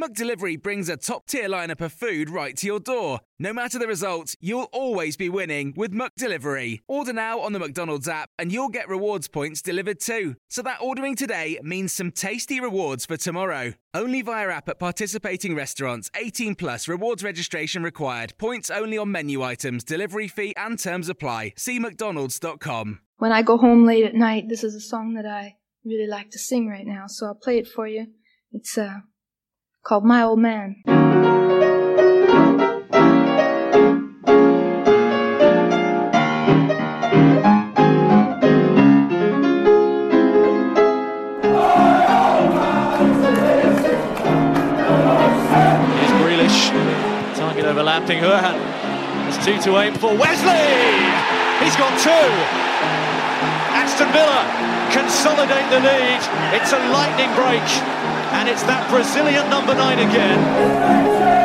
McDelivery brings a top tier lineup of food right to your door. No matter the result, you'll always be winning with McDelivery. Order now on the McDonald's app and you'll get rewards points delivered too. So that ordering today means some tasty rewards for tomorrow. Only via app at participating restaurants. 18 plus rewards registration required. Points only on menu items, delivery fee and terms apply. See McDonald's.com. When I go home late at night, this is a song that I really like to sing right now, so I'll play it for you. It's uh called My Old Man. Targett overlapping Hourihane. There's two to aim for. Wesley! He's got two. Aston Villa consolidate the lead. It's a lightning break. And it's that Brazilian number nine again.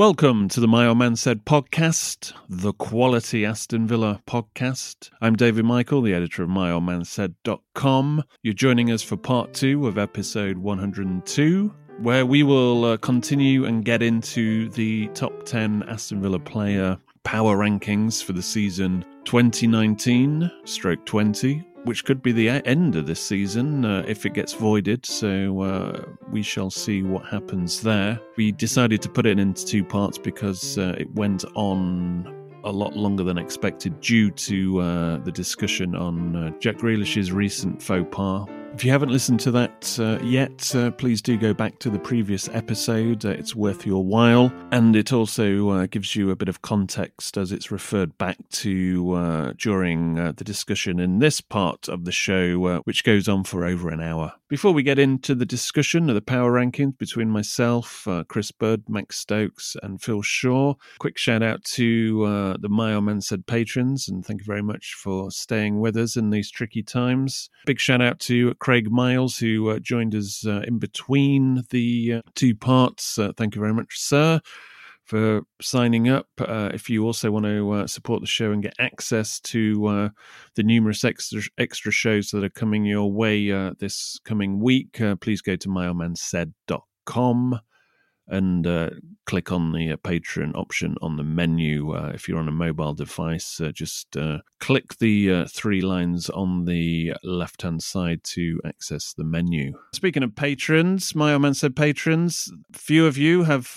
Welcome to the My Old Man Said podcast, the quality Aston Villa podcast. I'm David Michael, the editor of myoldmansaid.com. You're joining us for part two of episode 102, where we will uh, continue and get into the top 10 Aston Villa player power rankings for the season 2019 stroke 20 which could be the end of this season uh, if it gets voided. So uh, we shall see what happens there. We decided to put it into two parts because uh, it went on a lot longer than expected due to uh, the discussion on uh, Jack Grealish's recent faux pas. If you haven't listened to that uh, yet, uh, please do go back to the previous episode. Uh, it's worth your while. And it also uh, gives you a bit of context as it's referred back to uh, during uh, the discussion in this part of the show, which goes on for over an hour. Before we get into the discussion of the power rankings between myself, uh, Chris Bird, Max Stokes, and Phil Shaw, quick shout out to uh, the My Man Said patrons, and thank you very much for staying with us in these tricky times. Big shout out to Craig Miles, who uh, joined us uh, in between the uh, two parts. Uh, thank you very much, sir for signing up. Uh, if you also want to uh, support the show and get access to uh, the numerous extra extra shows that are coming your way uh, this coming week, uh, please go to myoldmansaid.com and uh, click on the uh, Patreon option on the menu. Uh, if you're on a mobile device, uh, just uh, click the uh, three lines on the left hand side to access the menu. Speaking of patrons, my old man said patrons, few of you have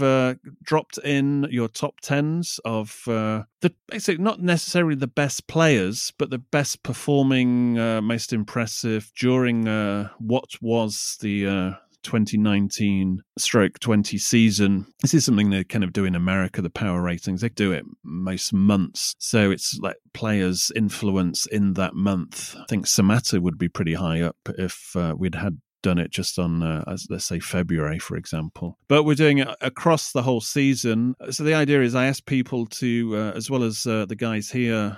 dropped in your top tens of the basically not necessarily the best players, but the best performing, most impressive during what was the 2019 stroke 20 season. This is something they kind of do in America, the power ratings. They do it most months. So it's like players' influence in that month. I think Samatta would be pretty high up if uh, we'd had done it just on, uh, let's say, February, for example. But we're doing it across the whole season. So the idea is I ask people to, uh, as well as uh, the guys here,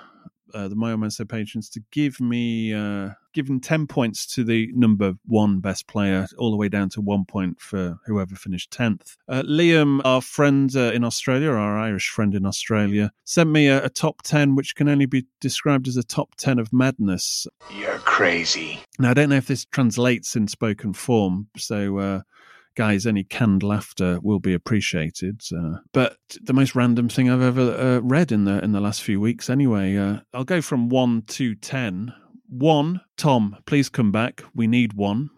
uh, the My Old Man Said patrons, to give me uh, given 10 points to the number one best player, all the way down to one point for whoever finished 10th. Uh, Liam, our friend uh, in Australia, our Irish friend in Australia, sent me a, a top 10, which can only be described as a top 10 of madness. You're crazy. Now, I don't know if this translates in spoken form, so. Guys, any canned laughter will be appreciated. Uh, but the most random thing I've ever uh, read in the in the last few weeks, anyway. Uh, I'll go from one to ten. One, Tom, please come back. We need one.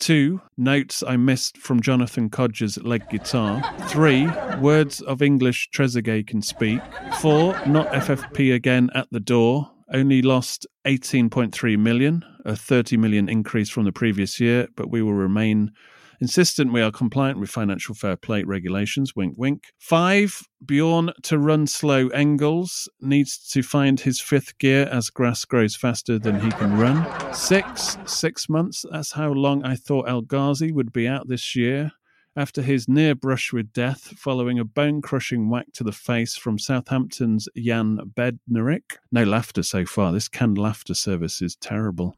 Two, notes I missed from Jonathan Kodjia's leg guitar. Three, words of English Trezeguet can speak. Four, not FFP again at the door. Only lost 18.3 million, a 30 million increase from the previous year, but we will remain insistent we are compliant with financial fair play regulations. Wink, wink. Five, Bjorn to run slow. Engels needs to find his fifth gear as grass grows faster than he can run. Six, six months. That's how long I thought El Ghazi would be out this year after his near brush with death following a bone crushing whack to the face from Southampton's Jan Bednarek. No laughter so far. This canned laughter service is terrible.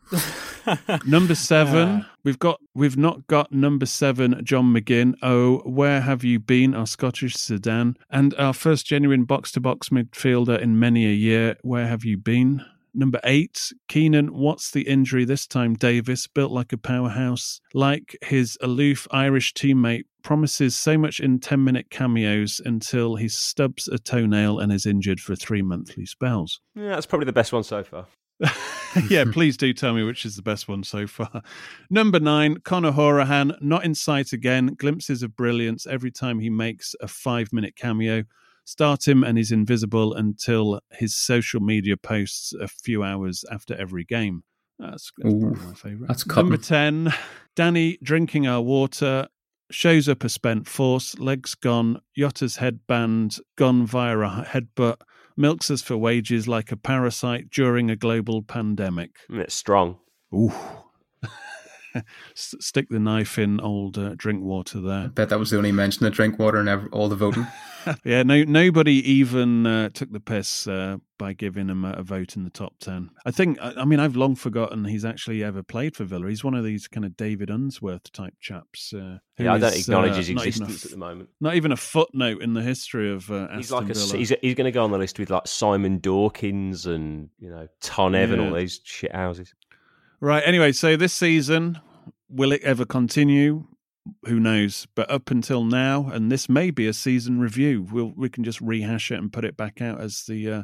number seven, we've got we've not got number seven, John McGinn. Oh, where have you been? Our Scottish sedan. And our first genuine box to box midfielder in many a year. Where have you been? Number eight, Keinan, what's the injury this time? Davis, built like a powerhouse, like his aloof Irish teammate, promises so much in 10 minute cameos until he stubs a toenail and is injured for three monthly spells. Yeah, that's probably the best one so far. yeah, please do tell me which is the best one so far. Number nine, Conor Hourihane, not in sight again. Glimpses of brilliance every time he makes a five minute cameo. Start him and he's invisible until his social media posts a few hours after every game. That's, that's Ooh, probably my favourite. that's Number 10, Danny drinking our water, shows up a spent force, legs gone, Yotta's headband gone via a headbutt, milks us for wages like a parasite during a global pandemic. Mm, It's strong. Ooh. S- Stick the knife in old uh, Drinkwater there. I bet that was the only mention of Drinkwater in ev- all the voting. yeah, no, nobody even uh, took the piss uh, by giving him a, a vote in the top ten. I think, I, I mean, I've long forgotten he's actually ever played for Villa. He's one of these kind of David Unsworth type chaps. Uh, who Yeah, I don't is, acknowledge uh, his not even a existence at the moment. Not even a footnote in the history of uh, Aston He's like a, Villa. he's, he's going to go on the list with like Simon Dawkins and you know Ton Evan, Yeah. all these shit houses. Right. Anyway, so this season, will it ever continue? Who knows? But up until now, and this may be a season review. We'll we can just rehash it and put it back out as the uh,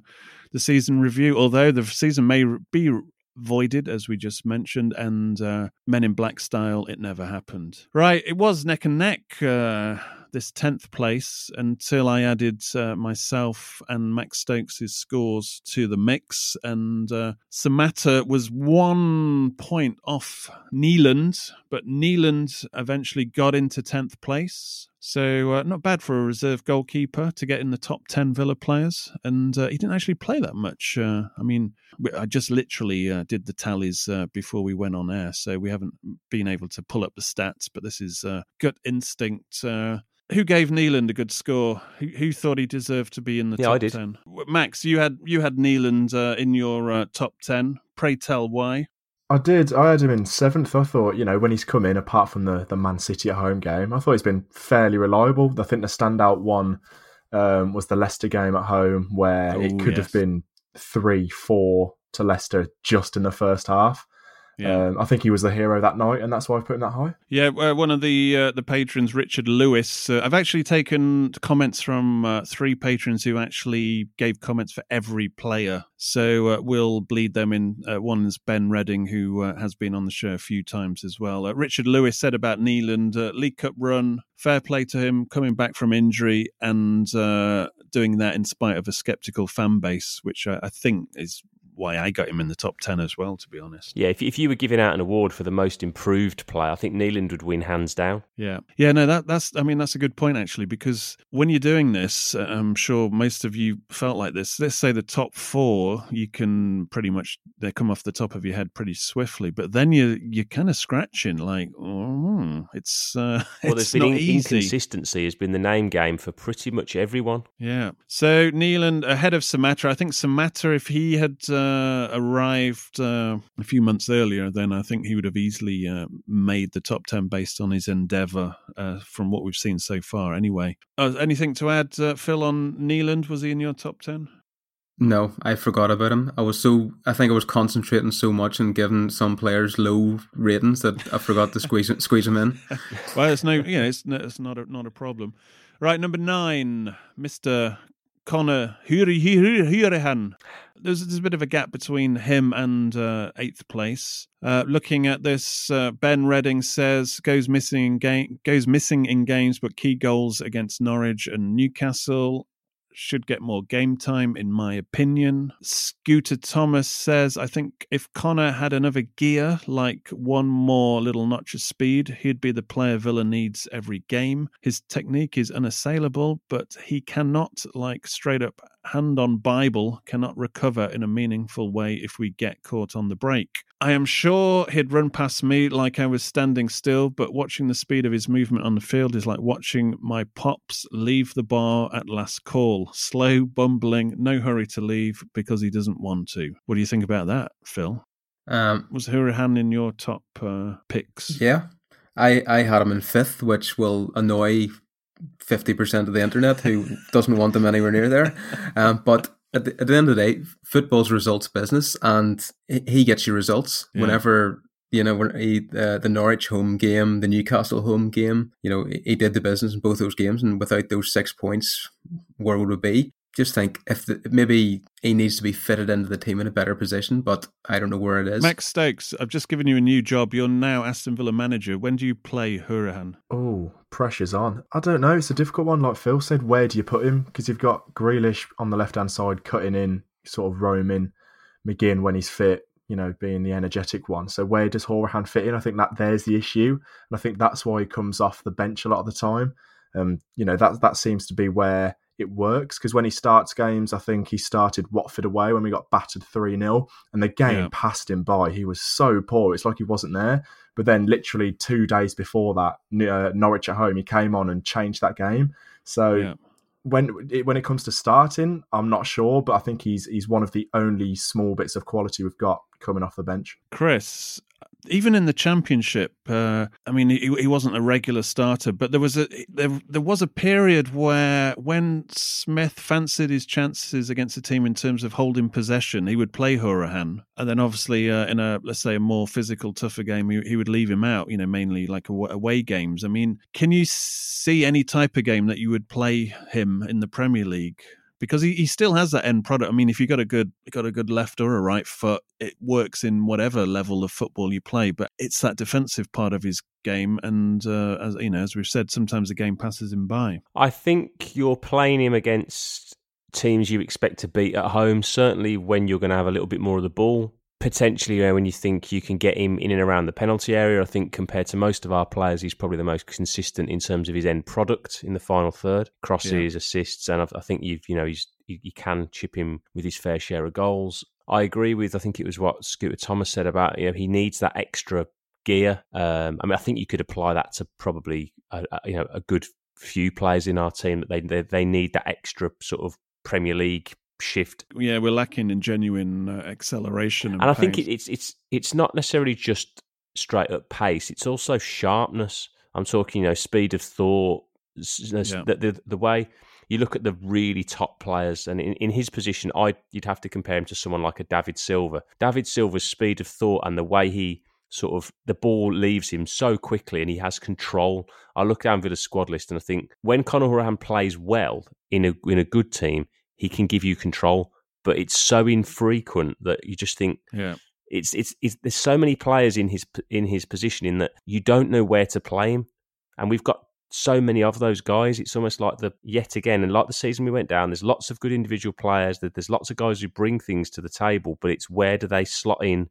the season review. Although the season may be voided, as we just mentioned, and uh, Men in Black style, it never happened. Right. It was neck and neck. Uh, this tenth place until I added uh, myself and Max Stokes' scores to the mix, and uh, Samatta was one point off Nyland, but Nyland eventually got into tenth place. So uh, not bad for a reserve goalkeeper to get in the top ten Villa players, and uh, he didn't actually play that much. Uh, I mean, I just literally uh, did the tallies uh, before we went on air, so we haven't been able to pull up the stats. But this is uh, gut instinct. Uh, who gave Nyland a good score? Who, who thought he deserved to be in the Yeah, top I did. ten? Max, you had you had Nyland uh, in your uh, top ten. Pray tell why. I did. I had him in seventh. I thought, you know, when he's come in, apart from the, the Man City at home game, I thought he's been fairly reliable. I think the standout one um, was the Leicester game at home, where Oh, it could yes. have been three, four to Leicester just in the first half. Yeah. Um, I think he was the hero that night, and that's why I put him that high. Yeah, uh, one of the uh, the patrons, Richard Lewis. Uh, I've actually taken comments from uh, three patrons who actually gave comments for every player. So uh, we'll bleed them in. Uh, one is Ben Redding, who uh, has been on the show a few times as well. Uh, Richard Lewis said about Nyland, uh, League Cup run, fair play to him, coming back from injury and uh, doing that in spite of a sceptical fan base, which I, I think is why I got him in the top 10 as well, to be honest. Yeah, if, if you were giving out an award for the most improved player, I think Nyland would win hands down. Yeah, yeah, no, that that's. I mean, that's a good point actually, because when you're doing this, I'm sure most of you felt like this. Let's say the top four, you can pretty much they come off the top of your head pretty swiftly, but then you you're kind of scratching like, oh. It's uh, well, there's it's been not in- easy. inconsistency has been the name game for pretty much everyone. Yeah. So Nyland ahead of Samatta. I think Samatta, if he had uh, arrived uh, a few months earlier, then I think he would have easily uh, made the top 10 based on his endeavour uh, from what we've seen so far, anyway. Uh, anything to add, uh, Phil, on Nyland? Was he in your top 10? No, I forgot about him. I was so I think I was concentrating so much and giving some players low ratings that I forgot to squeeze squeeze them in. well, it's no, you know, it's, no, it's not a, not a problem. Right, number nine, Mister Connor Huri Hourihane. There's, there's a bit of a gap between him and uh, eighth place. Uh, looking at this, uh, Ben Redding says goes missing in game goes missing in games, but key goals against Norwich and Newcastle should get more game time, in my opinion. Scooter Thomas says, I think if Connor had another gear, like one more little notch of speed, he'd be the player Villa needs every game. His technique is unassailable, but he cannot, like straight up hand on Bible, cannot recover in a meaningful way if we get caught on the break. I am sure he'd run past me like I was standing still, but watching the speed of his movement on the field is like watching my pops leave the bar at last call. Slow, bumbling, no hurry to leave because he doesn't want to. What do you think about that, Phil? Um, Was Hourihane in your top uh, picks? yeah, I I had him in fifth, which will annoy fifty percent of the internet who doesn't want them anywhere near there. Um, but at the, at the end of the day, football's results business, and he he gets you results Yeah. whenever. You know, when he, uh, the Norwich home game, the Newcastle home game, you know, he- he did the business in both those games, and without those six points, where would we be? Just think if the, maybe he needs to be fitted into the team in a better position, but I don't know where it is. Max Stokes, I've just given you a new job. You're now Aston Villa manager. When do you play Hourihane? Oh, pressure's on. I don't know. It's a difficult one. Like Phil said, where do you put him? Because you've got Grealish on the left hand side cutting in, sort of roaming. McGinn when he's fit, you know, being the energetic one. So where does Hourihane fit in? I think that there's the issue, and I think that's why he comes off the bench a lot of the time. Um, you know, that that seems to be where it works because when he starts games, I think he started Watford away when we got battered 3 0, and the game Yeah. passed him by. He was so poor. It's like he wasn't there. But then, literally two days before that, uh, Norwich at home, he came on and changed that game. So Yeah. when it, when it comes to starting, I'm not sure, but I think he's he's one of the only small bits of quality we've got coming off the bench. Chris, even in the championship, uh, I mean, he, he wasn't a regular starter, but there was a there, there was a period where when Smith fancied his chances against a team in terms of holding possession, he would play Hourihane, and then obviously uh, in a let's say a more physical, tougher game, he, he would leave him out. You know, mainly like away games. I mean, can you see any type of game that you would play him in the Premier League? Because he, he still has that end product. I mean, if you got a good got a good left or a right foot, it works in whatever level of football you play. But it's that defensive part of his game, and uh, as you know, as we've said, sometimes the game passes him by. I think you're playing him against teams you expect to beat at home. Certainly, when you're going to have a little bit more of the ball. Potentially, when you think you can get him in and around the penalty area, I think compared to most of our players, he's probably the most consistent in terms of his end product in the final third, crosses, assists, and I, I think you've you know he's you, you can chip him with his fair share of goals. I agree with I think it was what Scooter Thomas said about you know he needs that extra gear. Um, I mean, I think you could apply that to probably a, a, you know a good few players in our team that they they, they need that extra sort of Premier League shift. Yeah, we're lacking in genuine uh, acceleration, and, And I think it, it's it's it's not necessarily just straight up pace; it's also sharpness. I'm talking, you know, speed of thought. Yeah. The, the the way you look at the really top players, and in, in his position, I you'd have to compare him to someone like a David Silva. David Silva's speed of thought and the way he sort of the ball leaves him so quickly and he has control. I look down Villa's squad list and I think when Conor Hourihane plays well in a in a good team, he can give you control, but it's so infrequent that you just think yeah. it's, it's it's there's so many players in his in his position in that you don't know where to play him, and we've got so many of those guys. It's almost like the yet again, and like the season we went down. There's lots of good individual players. That there's lots of guys who bring things to the table, but it's where do they slot in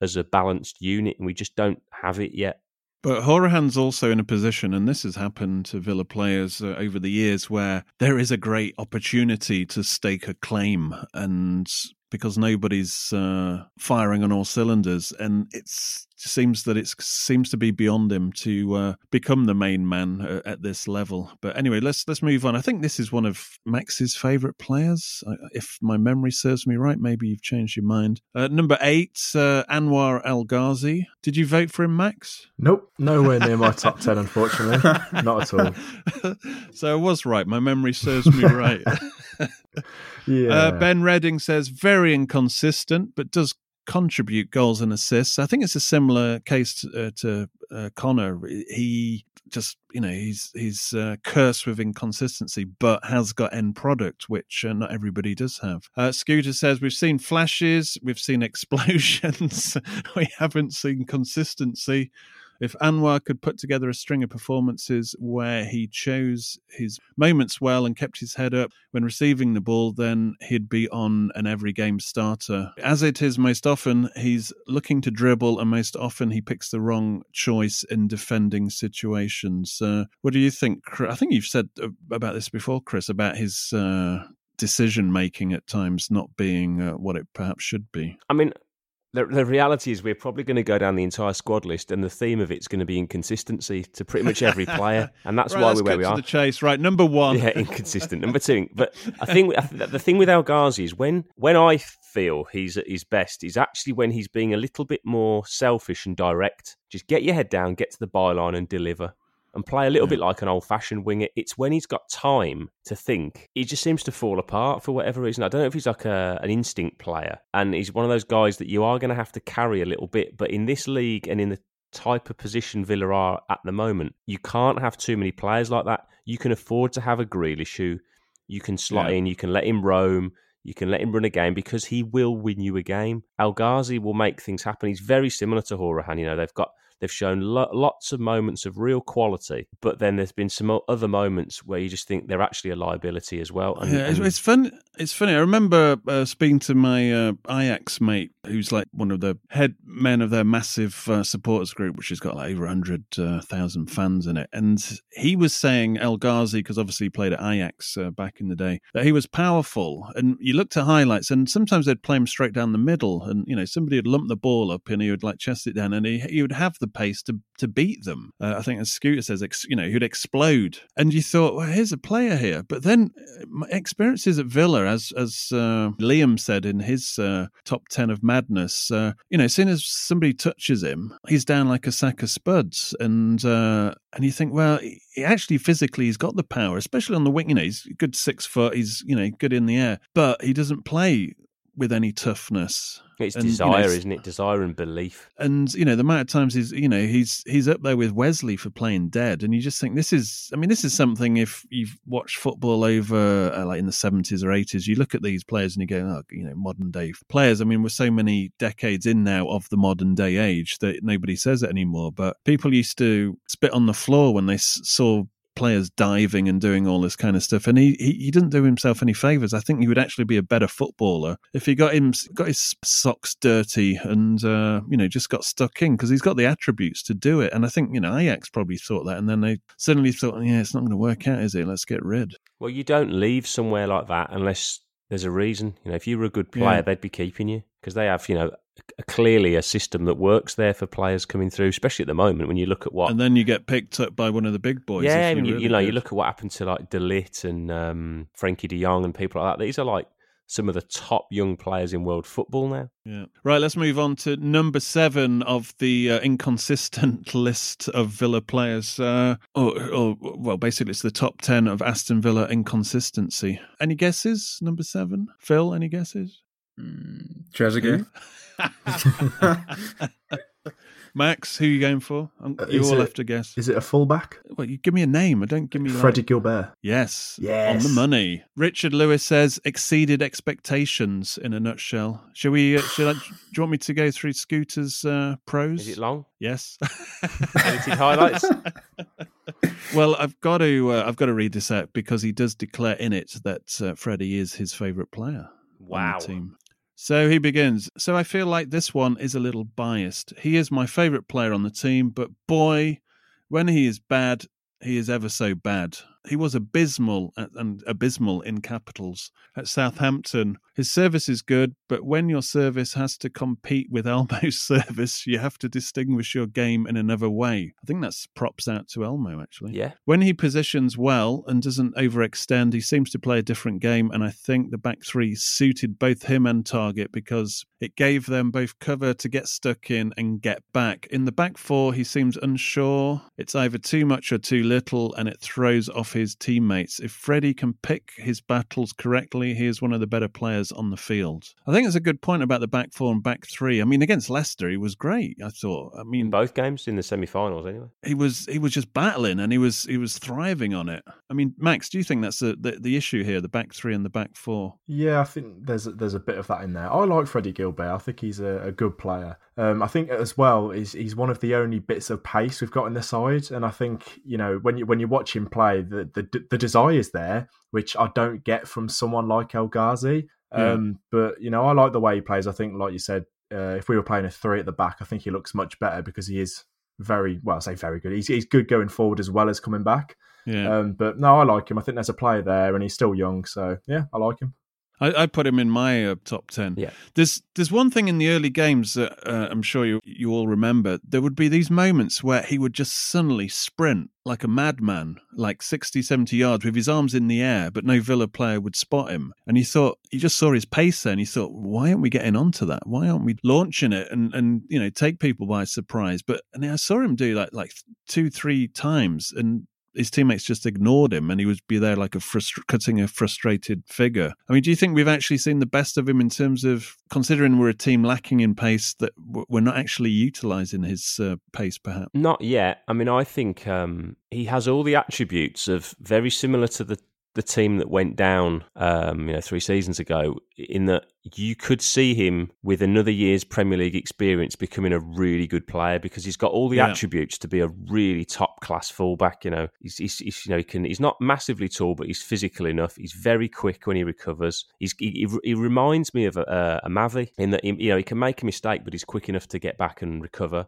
as a balanced unit, and we just don't have it yet. But Hourihane's also in a position, and this has happened to Villa players uh, over the years, where there is a great opportunity to stake a claim, and because nobody's uh, firing on all cylinders, and it's seems that it seems to be beyond him to uh, become the main man uh, at this level. But anyway, let's let's move on. I think this is one of Max's favourite players, if my memory serves me right. Maybe you've changed your mind. Uh, number eight, uh, Anwar El Ghazi. Did you vote for him, Max? Nope, nowhere near my top ten, unfortunately. Not at all. so I was right. My memory serves me right. yeah. Uh, ben Redding says very inconsistent, but does contribute goals and assists. I think it's a similar case to, uh, to uh, Connor. He just, you know, he's he's uh, cursed with inconsistency, but has got end product, which uh, not everybody does have. Uh, Scooter says we've seen flashes, we've seen explosions, we haven't seen consistency. If Anwar could put together a string of performances where he chose his moments well and kept his head up when receiving the ball, then he'd be on an every game starter. As it is most often, he's looking to dribble, and most often he picks the wrong choice in defending situations. Uh, what do you think? I think you've said about this before, Chris, about his. Uh, decision making at times not being uh, what it perhaps should be. I mean, the, the reality is we're probably going to go down the entire squad list, and the theme of it's going to be inconsistency to pretty much every player, and that's right, why we're where we are. The chase, right? Number one, yeah, inconsistent. Number two, but I think the thing with El Ghazi is when when I feel he's at his best is actually when he's being a little bit more selfish and direct. Just get your head down, get to the byline, and deliver and play a little yeah. bit like an old fashioned winger. It's when he's got time to think, he just seems to fall apart for whatever reason. I don't know if he's like a, an instinct player, and he's one of those guys that you are going to have to carry a little bit. But in this league and in the type of position Villa are at the moment, you can't have too many players like that. You can afford to have a Grealish who you can slot yeah. in, you can let him roam. You can let him run a game because he will win you a game. El Ghazi will make things happen. He's very similar to Hourihane. You know, they've got They've shown lo- lots of moments of real quality, but then there's been some other moments where you just think they're actually a liability as well. And, yeah, it's, it's fun. It's funny. I remember uh, speaking to my uh, Ajax mate, who's like one of the head men of their massive uh, supporters group, which has got like over hundred uh, fans in it, and he was saying El Ghazi because obviously he played at Ajax uh, back in the day that he was powerful, and you looked at highlights, and sometimes they'd play him straight down the middle, and you know somebody would lump the ball up and he would like chest it down, and he he would have the pace to to beat them. Uh, I think as Scooter says, ex, you know, he'd explode, and you thought, well, here's a player here. But then uh, experiences at Villa, as as uh, Liam said in his uh, top ten of madness, uh, you know, as soon as somebody touches him, he's down like a sack of spuds, and uh, and you think, well, he actually physically he's got the power, especially on the wing. You know, he's good six foot, he's you know good in the air, but he doesn't play with any toughness. It's and, desire, you know, isn't it? Desire and belief. And you know, the amount of times he's you know he's he's up there with Wesley for playing dead, and you just think this is. I mean, this is something. If you've watched football over uh, like in the seventies or eighties, you look at these players and you go, oh, you know, modern day players. I mean, we're so many decades in now of the modern day age that nobody says it anymore. But people used to spit on the floor when they saw players diving and doing all this kind of stuff. And he, he, he didn't do himself any favors. I think he would actually be a better footballer if he got him got his socks dirty and uh, you know just got stuck in because he's got the attributes to do it. And I think you know Ajax probably thought that, and then they suddenly thought, yeah, it's not going to work out, is it? Let's get rid. Well, you don't leave somewhere like that unless there's a reason. You know, if you were a good player, yeah. they'd be keeping you because they have, you know, clearly a system that works there for players coming through, especially at the moment when you look at what. And then you get picked up by one of the big boys. Yeah, you, really you, know, you look at what happened to like De Ligt and um, Frenkie De Jong and people like that. These are like some of the top young players in world football now. Yeah. Right, let's move on to number seven of the uh, inconsistent list of Villa players. Uh, or, or, well, basically, it's the top 10 of Aston Villa inconsistency. Any guesses? Number seven? Phil, any guesses? Mm, Trezeguet. Max, who are you going for? Um, uh, you all it, have to guess. Is it a fullback? Well, you give me a name. I don't give me Freddie like... Guilbert. Yes, yes, on the money. Richard Lewis says exceeded expectations in a nutshell. Shall we? Uh, shall I, do you want me to go through Scooter's uh, pros? Is it long? Yes. Edited highlights. well, I've got to. Uh, I've got to read this out because he does declare in it that uh, Freddie is his favourite player. Wow. team. So he begins. So I feel like this one is a little biased. He is my favourite player on the team, but boy, when he is bad, he is ever so bad. He was abysmal at, and abysmal in capitals at Southampton. His service is good, but when your service has to compete with Elmo's service, you have to distinguish your game in another way. I think that's props out to Elmo actually. Yeah. When he positions well and doesn't overextend, he seems to play a different game, and I think the back three suited both him and Targett because it gave them both cover to get stuck in and get back. In the back four, he seems unsure. It's either too much or too little, and it throws off his teammates. If Freddie can pick his battles correctly, he is one of the better players on the field. I think it's a good point about the back four and back three. I mean, against Leicester, he was great. I thought. I mean, in both games in the semi-finals, anyway. He was he was just battling, and he was he was thriving on it. I mean, Max, do you think that's the the, the issue here, the back three and the back four? Yeah, I think there's a, there's a bit of that in there. I like Freddie Guilbert. I think he's a, a good player. Um, I think as well he's he's one of the only bits of pace we've got in the side, and I think you know when you when you watch him play, the the, the desire is there, which I don't get from someone like El Ghazi. Um, But you know, I like the way he plays. I think, like you said, uh, if we were playing a three at the back, I think he looks much better because he is very well. I say very good. He's he's good going forward as well as coming back. Yeah. Um, but no, I like him. I think there's a player there, and he's still young, so yeah, I like him. I, I put him in my uh, top ten. Yeah. There's there's one thing in the early games that uh, I'm sure you you all remember. There would be these moments where he would just suddenly sprint like a madman, like 60, 70 yards with his arms in the air, but no Villa player would spot him. And he thought he just saw his pace there, and he thought, why aren't we getting onto that? Why aren't we launching it and and you know take people by surprise? But and I saw him do that like two three times and his teammates just ignored him and he would be there like a cutting a frustrated figure. I mean, do you think we've actually seen the best of him in terms of considering we're a team lacking in pace that we're not actually utilizing his uh, pace perhaps? Not yet. I mean, I think um, he has all the attributes of very similar to the the team that went down, um, you know, three seasons ago. In that you could see him with another year's Premier League experience becoming a really good player because he's got all the Yeah. attributes to be a really top class fullback. You know, he's, he's, he's you know he can he's not massively tall, but he's physical enough. He's very quick when he recovers. He's he, he, reminds me of a, a Mavi in that he, you know he can make a mistake, but he's quick enough to get back and recover.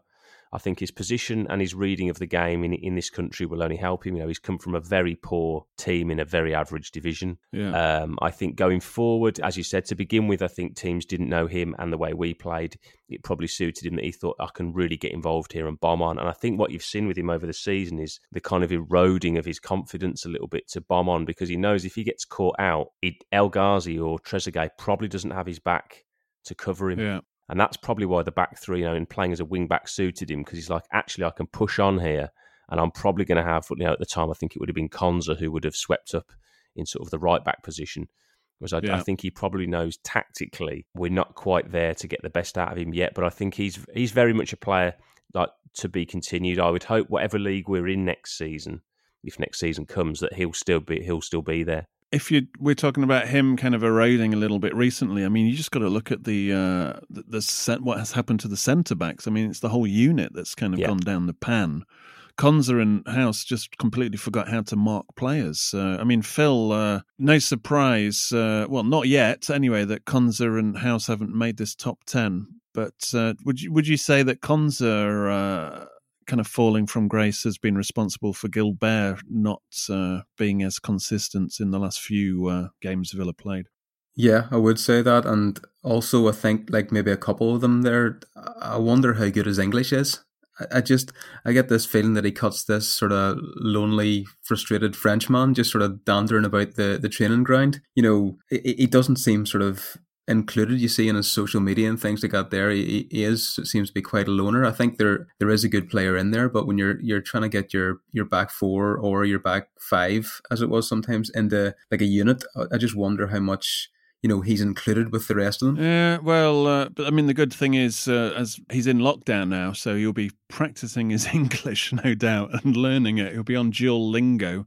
I think his position and his reading of the game in in this country will only help him. You know, he's come from a very poor team in a very average division. Yeah. Um, I think going forward, as you said to begin with, I think teams didn't know him and the way we played. It probably suited him that he thought I can really get involved here and bomb on. And I think what you've seen with him over the season is the kind of eroding of his confidence a little bit to bomb on because he knows if he gets caught out, it, El Ghazi or Trezeguet probably doesn't have his back to cover him. Yeah. And that's probably why the back three, you know, in playing as a wing back suited him because he's like, actually, I can push on here, and I'm probably going to have, you know, at the time, I think it would have been Konsa who would have swept up in sort of the right back position. Whereas I, Yeah. I think he probably knows tactically we're not quite there to get the best out of him yet. But I think he's he's very much a player like to be continued. I would hope whatever league we're in next season, if next season comes, that he'll still be he'll still be there. If you we're talking about him kind of eroding a little bit recently, I mean, you just got to look at the uh, the, the what has happened to the centre backs. I mean, it's the whole unit that's kind of Yeah. gone down the pan. Konsa and Hause just completely forgot how to mark players. Uh, I mean, Phil, uh, no surprise. Uh, well, not yet, anyway, that Konsa and Hause haven't made this top ten. But uh, would you would you say that Konsa uh, kind of falling from grace has been responsible for Guilbert not uh, being as consistent in the last few uh, games Villa played. Yeah, I would say that, and also I think like maybe a couple of them there. I wonder how good his English is. I- just I get this feeling that he cuts this sort of lonely, frustrated Frenchman just sort of dandering about the the training ground. You know, he, he doesn't seem sort of included. You see in his social media and things that. There, he, he is seems to be quite a loner. I think there there is a good player in there, but when you're you're trying to get your your back four or your back five, as it was sometimes, into like a unit, I- just wonder how much you know he's included with the rest of them. Yeah, well, uh, but I mean, the good thing is, uh, as he's in lockdown now, so he'll be practicing his English, no doubt, and learning it. He'll be on Duolingo.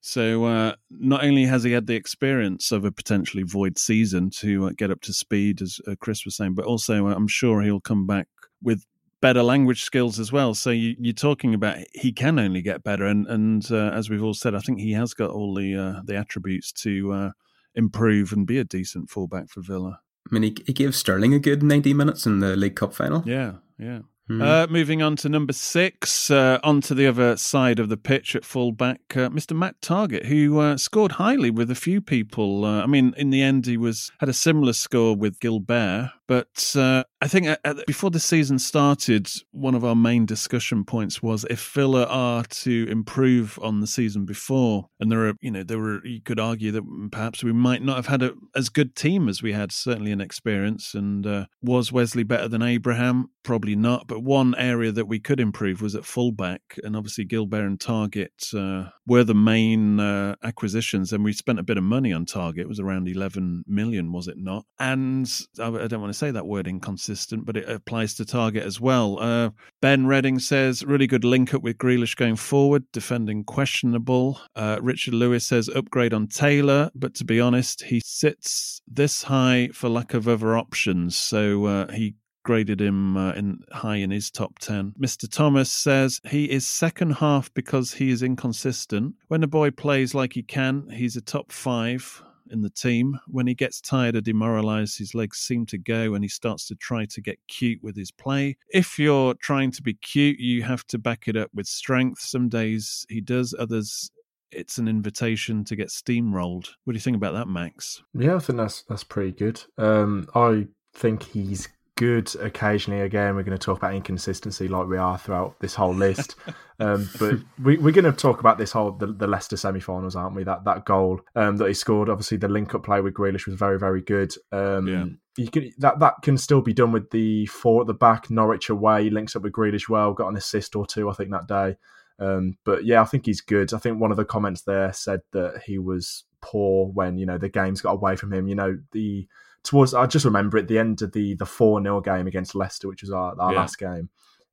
So uh, not only has he had the experience of a potentially void season to uh, get up to speed, as uh, Chris was saying, but also uh, I'm sure he'll come back with better language skills as well. So you, you're talking about he can only get better, and and uh, as we've all said, I think he has got all the uh, the attributes to uh, improve and be a decent fullback for Villa. I mean, he, he gave Sterling a good ninety minutes in the League Cup final. Yeah, yeah. Hmm. Uh, moving on to number six, uh, onto the other side of the pitch at fullback, uh, Mr. Matt Targett, who uh, scored highly with a few people. Uh, I mean, in the end, he was had a similar score with Guilbert, but uh, I think at, at, before the season started, one of our main discussion points was if Villa are to improve on the season before, and there are, you know, there were you could argue that perhaps we might not have had a, as good team as we had, certainly in experience. And uh, was Wesley better than Abraham? Probably not, but one area that we could improve was at fullback, and obviously Guilbert and Targett uh, were the main uh, acquisitions, and we spent a bit of money on Targett. It was around eleven million, was it not? And I, I don't want to say that word inconsistent, but it applies to Targett as well. Uh, ben Redding says really good link up with Grealish going forward, defending questionable. Uh, Richard Lewis says upgrade on Taylor, but to be honest, he sits this high for lack of other options, so uh, he graded him uh, in high in his top 10. Mr. Thomas says he is second half because he is inconsistent. When the boy plays like he can, he's a top 5 in the team. When he gets tired or demoralized, his legs seem to go and he starts to try to get cute with his play. If you're trying to be cute, you have to back it up with strength. Some days he does, others it's an invitation to get steamrolled. What do you think about that, Max? Yeah, I think that's that's pretty good. Um, I think he's good occasionally. Again, we're going to talk about inconsistency like we are throughout this whole list. um, but we, are going to talk about this whole the, the Leicester semi-finals, aren't we? That that goal um, that he scored. Obviously, the link-up play with Grealish was very very good. Um, yeah. You can that that can still be done with the four at the back. Norwich away links up with Grealish well. Got an assist or two, I think, that day. Um, but yeah, I think he's good. I think one of the comments there said that he was poor when you know the games got away from him. You know the towards I just remember at the end of the the four 0 game against Leicester, which was our, our yeah. last game.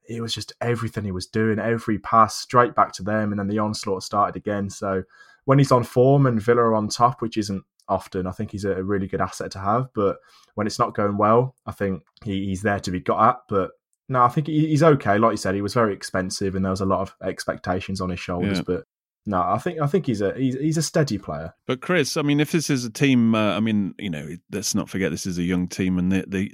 It was just everything he was doing, every pass straight back to them, and then the onslaught started again. So when he's on form and Villa are on top, which isn't often, I think he's a really good asset to have. But when it's not going well, I think he, he's there to be got at. But no, I think he's okay. Like you said, he was very expensive, and there was a lot of expectations on his shoulders. Yeah. But no, I think I think he's a he's he's a steady player. But Chris, I mean, if this is a team, uh, I mean, you know, let's not forget this is a young team, and the, the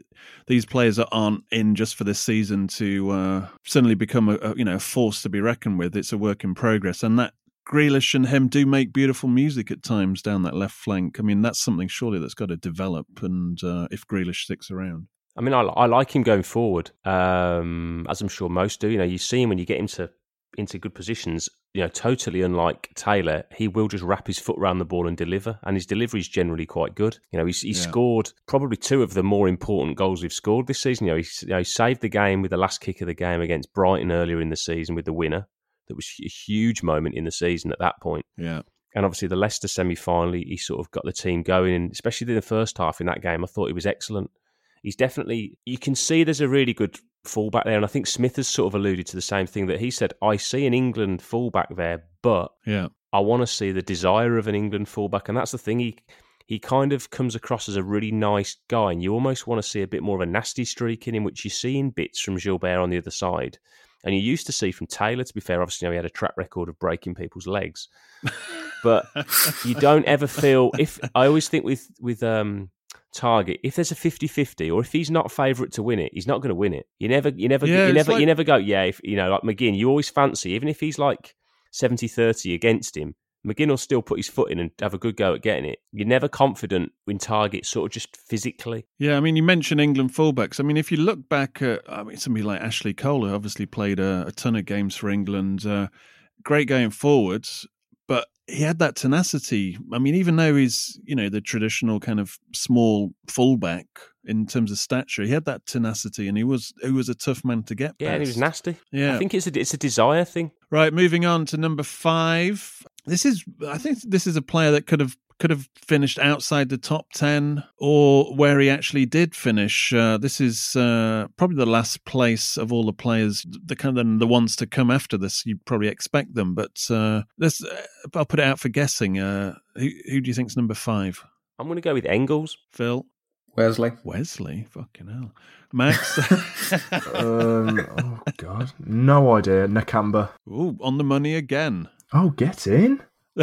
these players aren't in just for this season to uh, suddenly become a, a, you know a force to be reckoned with. It's a work in progress, and that Grealish and him do make beautiful music at times down that left flank. I mean, that's something surely that's got to develop, and uh, if Grealish sticks around. I mean, I, I like him going forward, um, as I'm sure most do. You know, you see him when you get him to into good positions, you know, totally unlike Taylor, he will just wrap his foot around the ball and deliver, and his delivery is generally quite good. You know, he's, he yeah. scored probably two of the more important goals we've scored this season. You know, he, you know, he saved the game with the last kick of the game against Brighton earlier in the season with the winner. That was a huge moment in the season at that point. Yeah. And obviously, the Leicester semi final, he sort of got the team going, and especially in the first half in that game, I thought he was excellent. He's definitely, you can see there's a really good fullback there. And I think Smith has sort of alluded to the same thing that he said, I see an England fullback there, but yeah. I want to see the desire of an England fullback. And that's the thing. He he kind of comes across as a really nice guy, and you almost want to see a bit more of a nasty streak in him, which you see in bits from Guilbert on the other side. And you used to see from Taylor, to be fair, obviously, you know, he had a track record of breaking people's legs. but you don't ever feel if I always think with with um Targett if there's a 50-50 or if he's not favourite to win it he's not going to win it you never you never yeah, you never like... you never go yeah if you know like McGinn you always fancy even if he's like 70-30 against him McGinn will still put his foot in and have a good go at getting it. You're never confident in Targett, sort of just physically. Yeah, I mean, you mentioned England fullbacks. I mean, if you look back at, I mean, somebody like Ashley Cole, who obviously played a, a ton of games for England, uh, great going forwards, he had that tenacity. I mean, even though he's you know the traditional kind of small fullback in terms of stature, he had that tenacity, and he was he was a tough man to get. Yeah, he was nasty. Yeah, I think it's a it's a desire thing. Right, moving on to number five. This is, I think, this is a player that could have could have finished outside the top 10 or where he actually did finish. Uh, this is uh, probably the last place of all the players, the kind of the ones to come after this. You probably expect them, but uh, this, uh, I'll put it out for guessing. Uh, who, who do you think's number five? I'm going to go with Engels. Phil? Wesley. Wesley? Fucking hell. Max? um, oh, God. No idea. Nakamba. Ooh, on the money again. Oh, get in.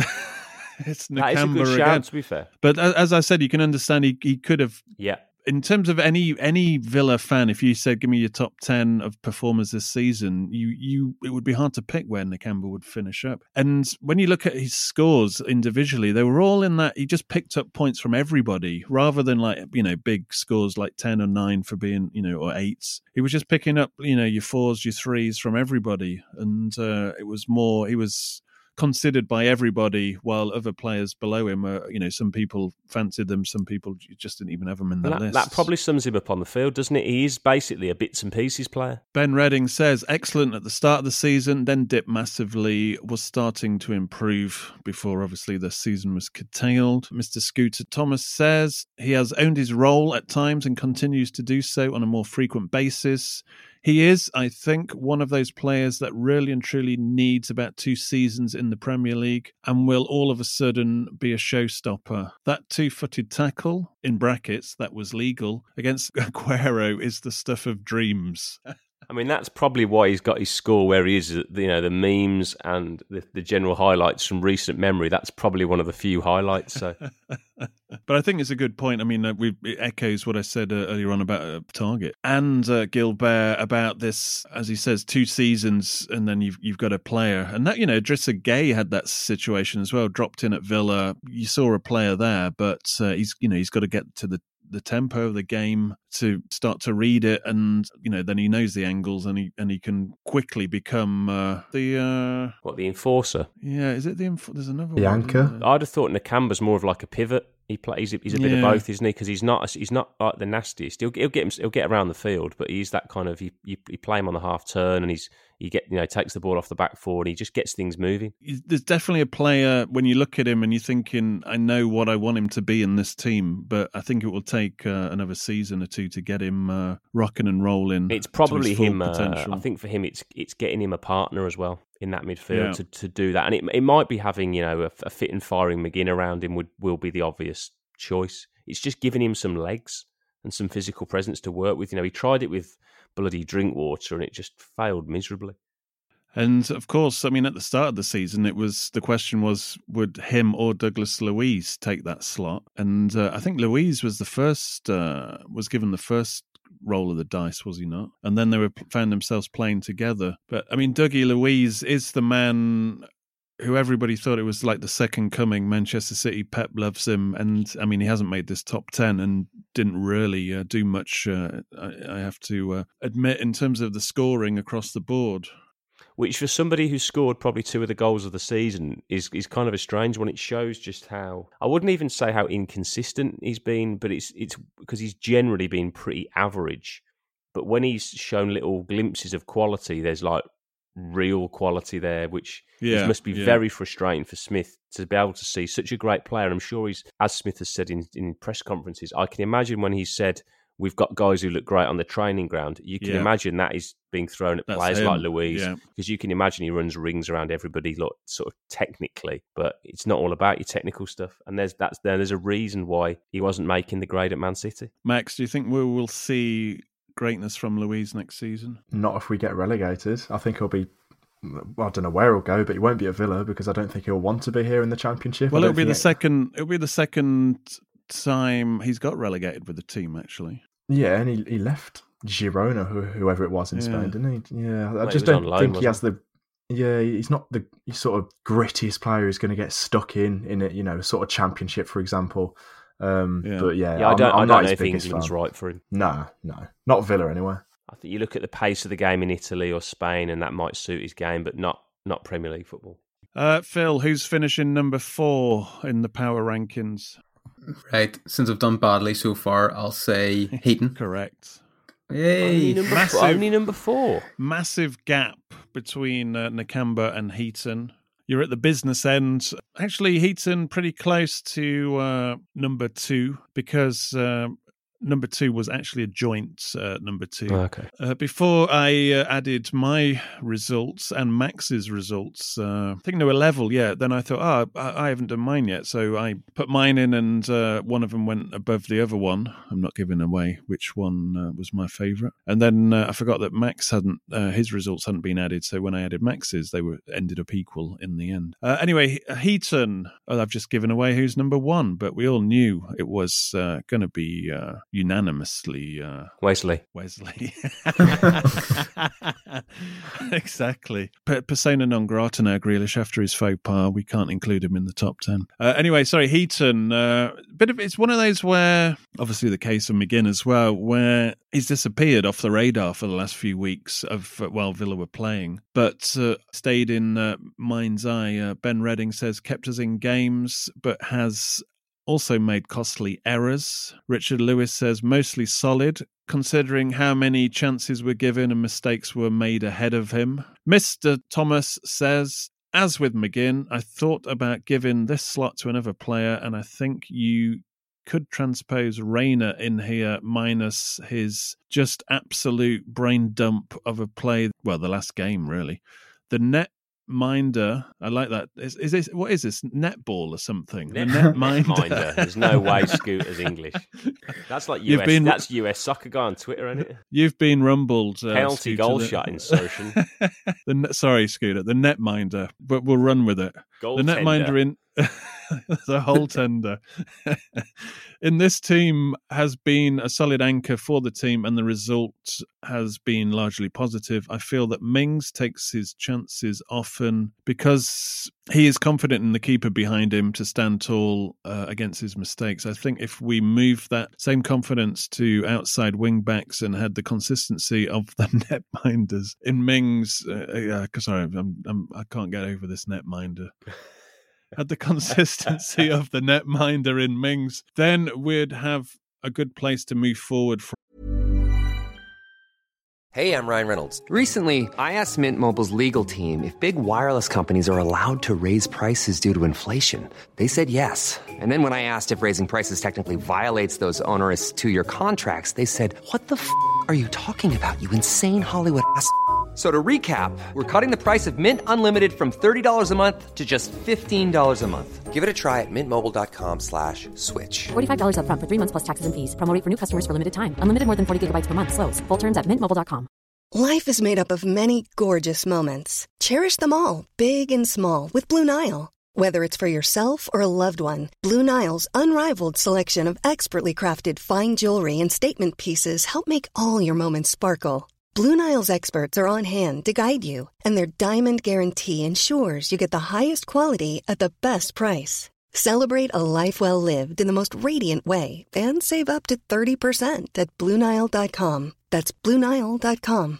it's Nakamba that is a good again. shout, to be fair. But as I said, you can understand he, he could have yeah in terms of any any Villa fan, if you said give me your top ten of performers this season, you you it would be hard to pick where Nakamba would finish up. And when you look at his scores individually, they were all in that he just picked up points from everybody rather than like you know big scores like ten or nine for being you know or eights. He was just picking up you know your fours, your threes from everybody, and uh, it was more he was considered by everybody, while other players below him are, you know, some people fancied them, some people just didn't even have them in the that, list. That probably sums him up on the field, doesn't it? He is basically a bits and pieces player. Ben Redding says, excellent at the start of the season, then dipped massively, was starting to improve before obviously the season was curtailed. Mr. Scooter Thomas says, he has owned his role at times and continues to do so on a more frequent basis. He is, I think, one of those players that really and truly needs about two seasons in the Premier League and will all of a sudden be a showstopper. That two footed tackle, in brackets, that was legal, against Aguero is the stuff of dreams. I mean, that's probably why he's got his score where he is. You know, the memes and the, the general highlights from recent memory. That's probably one of the few highlights. So, but I think it's a good point. I mean, uh, we, it echoes what I said uh, earlier on about uh, Targett and uh, Guilbert about this, as he says, two seasons, and then you've you've got a player, and that you know, Idrissa Gueye had that situation as well. Dropped in at Villa, you saw a player there, but uh, he's you know he's got to get to the the tempo of the game to start to read it and you know then he knows the angles and he and he can quickly become uh, the uh what the enforcer? Yeah is it the inf- there's another the one, anchor? i'd have thought nakamba's more of like a pivot. He plays he's a bit Yeah. of both isn't he? Because he's not he's not like the nastiest. He'll, he'll get him he'll get around the field but he's that kind of you, you, you play him on the half turn and he's he get you know takes the ball off the back four and he just gets things moving there's definitely a player when you look at him and you're thinking I know what I want him to be in this team but I think it will take uh, another season or two to get him uh, rocking and rolling It's probably him. Uh. I think for him, it's it's getting him a partner as well in that midfield Yeah. to, to do that, and it it might be having you know a, a fit and firing McGinn around him would will be the obvious choice. It's just giving him some legs and some physical presence to work with. You know, he tried it with bloody Drinkwater and it just failed miserably. And of course, I mean, at the start of the season, it was the question was would him or Douglas Luiz take that slot? And uh, I think Luiz was the first, uh, was given the first roll of the dice, was he not? And then they were found themselves playing together. But I mean, Dougie Luiz is the man who everybody thought it was like the second coming. Manchester City, Pep loves him, and I mean, he hasn't made this top ten and didn't really uh, do much. Uh, I, I have to uh, admit, in terms of the scoring across the board. Which for somebody who scored probably two of the goals of the season is is kind of a strange one. It shows just how I wouldn't even say how inconsistent he's been, but it's it's because he's generally been pretty average. But when he's shown little glimpses of quality, there's like real quality there, which Yeah, must be yeah. very frustrating for Smith to be able to see such a great player. I'm sure he's, as Smith has said in, in press conferences, I can imagine when he said, We've got guys who look great on the training ground. You can Yeah. imagine that is being thrown at That's players him, like Luiz because you can imagine he runs rings around everybody, look, sort of technically, but it's not all about your technical stuff. And there's that's there, there's a reason why he wasn't making the grade at Man City. Max, do you think we will see greatness from Luiz next season? Not if we get relegated. I think he'll be. Well, I don't know where he'll go, but he won't be at Villa because I don't think he'll want to be here in the Championship. Well, it'll be the it- second. It'll be the second time he's got relegated with the team. Actually, Yeah, and he, he left Girona, who, whoever it was in Yeah. Spain, didn't he? Yeah, I Well, just don't loan, think he has the. Yeah, he's not the sort of grittiest player who's going to get stuck in in a you know sort of championship, for example. Um, Yeah. But yeah, Yeah, I I'm, don't, I'm I not don't know his if biggest England's fan. right for him. No, no, not Villa anyway. I think you look at the pace of the game in Italy or Spain, and that might suit his game, but not not Premier League football. uh, Phil, who's finishing number four in the power rankings? Right, since I've done badly so far, I'll say Heaton. Correct. Only number, Massive. only number four. Massive gap between uh, Nakamba and Heaton. You're at the business end. Actually, Heaton pretty close to uh, number two because uh, number two was actually a joint uh, number two. Okay. Uh, before I uh, added my results and Max's results, uh, I think they were level, yeah. Then I thought, oh, I, I haven't done mine yet. So I put mine in, and uh, one of them went above the other one. I'm not giving away which one uh, was my favourite. And then uh, I forgot that Max hadn't, uh, his results hadn't been added. So when I added Max's, they were ended up equal in the end. Uh, anyway, Heaton, oh, I've just given away who's number one, but we all knew it was uh, going to be uh, unanimously uh, Wesley. Wesley. exactly. P- persona non grata now, Grealish, after his faux pas. We can't include him in the top 10. Uh, anyway, sorry, Heaton. Uh, bit of, it's one of those where, obviously the case of McGinn as well, where he's disappeared off the radar for the last few weeks of uh, while Villa were playing, but uh, stayed in uh, mind's eye. Uh, ben Redding says kept us in games, but has also made costly errors. Richard Lewis says mostly solid, considering how many chances were given and mistakes were made ahead of him. Mr. Thomas says, as with McGinn, I thought about giving this slot to another player, and I think you could transpose Reina in here minus his just absolute brain dump of a play. Well, the last game, really. The net minder. I like that. Is, is this what is this netball or something? Net, net minder. minder. There's no way Scooter's English. That's like You've US. been- That's US soccer guy on Twitter, isn't it? You've been rumbled. Uh, Penalty Scooter, goal that- shot insertion. the sorry, Scooter. The net minder, but we'll run with it. Goal the net minder in the whole tender in this team has been a solid anchor for the team, and the result has been largely positive. I feel that Mings takes his chances often because he is confident in the keeper behind him to stand tall uh, against his mistakes. I think if we move that same confidence to outside wing backs and had the consistency of the netminders in Mings, uh, uh, sorry, I'm, I'm, I can't get over this netminder had the consistency of the netminder in Mings, then we'd have a good place to move forward from. Hey, I'm Ryan Reynolds. Recently, I asked Mint Mobile's legal team if big wireless companies are allowed to raise prices due to inflation. They said yes. And then when I asked if raising prices technically violates those onerous two year contracts, they said, What the f are you talking about, you insane Hollywood ass? F- So to recap, we're cutting the price of Mint Unlimited from $30 a month to just $15 a month. Give it a try at mintmobile.com slash switch. $45 upfront for three months plus taxes and fees. Promo rate for new customers for limited time. Unlimited more than 40 gigabytes per month. Slows. Full terms at mintmobile.com. Life is made up of many gorgeous moments. Cherish them all, big and small, with Blue Nile. Whether it's for yourself or a loved one, Blue Nile's unrivaled selection of expertly crafted fine jewelry and statement pieces help make all your moments sparkle. Blue Nile's experts are on hand to guide you, and their diamond guarantee ensures you get the highest quality at the best price. Celebrate a life well lived in the most radiant way and save up to 30% at BlueNile.com. That's BlueNile.com.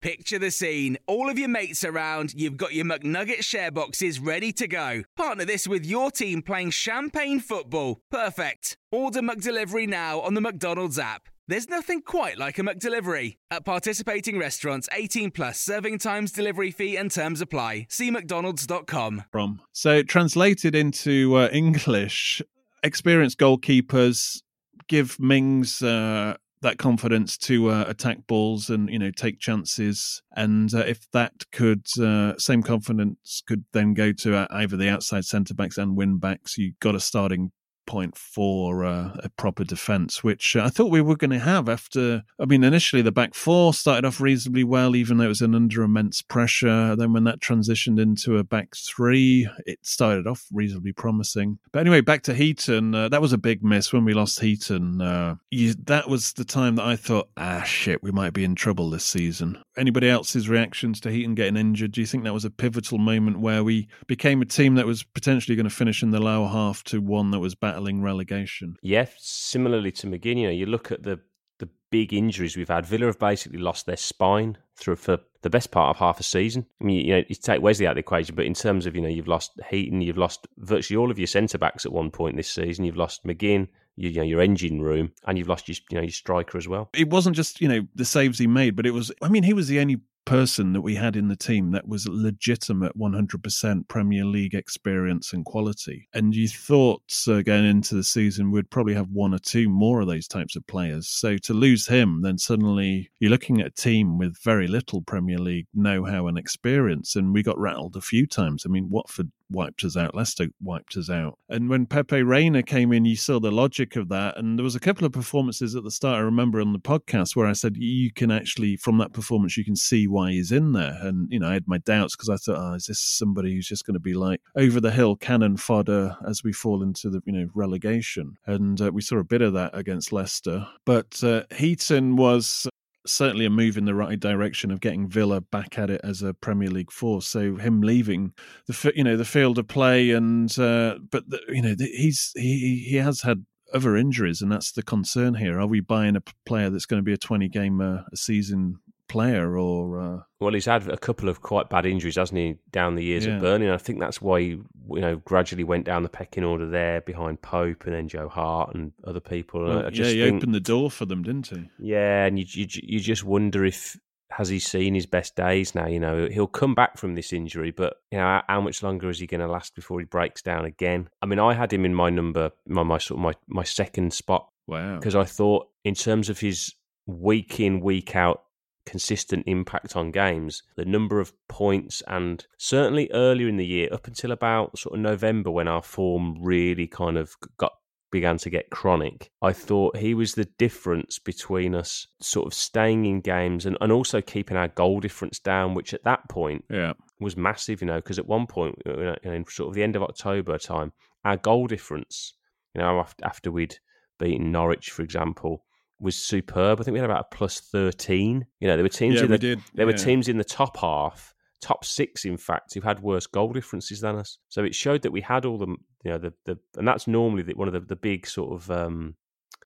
Picture the scene. All of your mates around, you've got your McNugget share boxes ready to go. Partner this with your team playing champagne football. Perfect. Order McDelivery now on the McDonald's app. There's nothing quite like a McDelivery. At participating restaurants, 18 plus serving times, delivery fee, and terms apply. See McDonald's.com. from. So, translated into uh, English, experienced goalkeepers give Mings uh, that confidence to uh, attack balls and you know take chances. And uh, if that could, uh, same confidence could then go to uh, either the outside centre backs and win backs. You got a starting point for uh, a proper defence, which uh, I thought we were going to have after. I mean, initially the back four started off reasonably well, even though it was an under immense pressure. Then when that transitioned into a back three, it started off reasonably promising. But anyway, back to Heaton. Uh, that was a big miss when we lost Heaton. Uh, you, that was the time that I thought, ah, shit, we might be in trouble this season. Anybody else's reactions to Heaton getting injured? Do you think that was a pivotal moment where we became a team that was potentially going to finish in the lower half to one that was battling relegation? Yeah, similarly to McGinn, you know, you look at the the big injuries we've had. Villa have basically lost their spine through for the best part of half a season. I mean, you know, you take Wesley out of the equation, but in terms of you know, you've lost Heaton, you've lost virtually all of your centre backs at one point this season. You've lost McGinn, you, you know, your engine room, and you've lost your you know your striker as well. It wasn't just you know the saves he made, but it was. I mean, he was the only person that we had in the team that was legitimate 100% Premier League experience and quality. And you thought uh, going into the season we'd probably have one or two more of those types of players. So to lose him, then suddenly you're looking at a team with very little Premier League know how and experience. And we got rattled a few times. I mean, Watford wiped us out. Leicester wiped us out. And when Pepe Reina came in, you saw the logic of that. And there was a couple of performances at the start. I remember on the podcast where I said you can actually from that performance you can see why he's in there. And you know I had my doubts because I thought, oh, is this somebody who's just going to be like over the hill cannon fodder as we fall into the you know relegation? And uh, we saw a bit of that against Leicester. But uh, Heaton was certainly a move in the right direction of getting Villa back at it as a Premier League force. So him leaving the you know the field of play and uh, but the, you know he's he he has had other injuries and that's the concern here. Are we buying a player that's going to be a twenty game uh, a season player or uh... well he's had a couple of quite bad injuries hasn't he down the years yeah. at Burnley and I think that's why he you know gradually went down the pecking order there behind Pope and then Joe Hart and other people well, yeah he think, opened the door for them didn't he yeah and you, you you just wonder if has he seen his best days now? You know, he'll come back from this injury, but you know, how, much longer is he going to last before he breaks down again? I mean, I had him in my number, my my sort of my my second spot. Wow, because I thought in terms of his week in week out consistent impact on games, the number of points, and certainly earlier in the year, up until about sort of November when our form really kind of got began to get chronic. I thought he was the difference between us sort of staying in games and, and also keeping our goal difference down, which at that point yeah. was massive, you know, because at one point, you know, in sort of the end of October time, our goal difference, you know, after, after we'd beaten Norwich, for example, was superb. I think we had about a plus thirteen. You know, there were teams yeah, in the did. there yeah. were teams in the top half, top six, in fact, who had worse goal differences than us. So it showed that we had all the you know the the and that's normally the, one of the, the big sort of um,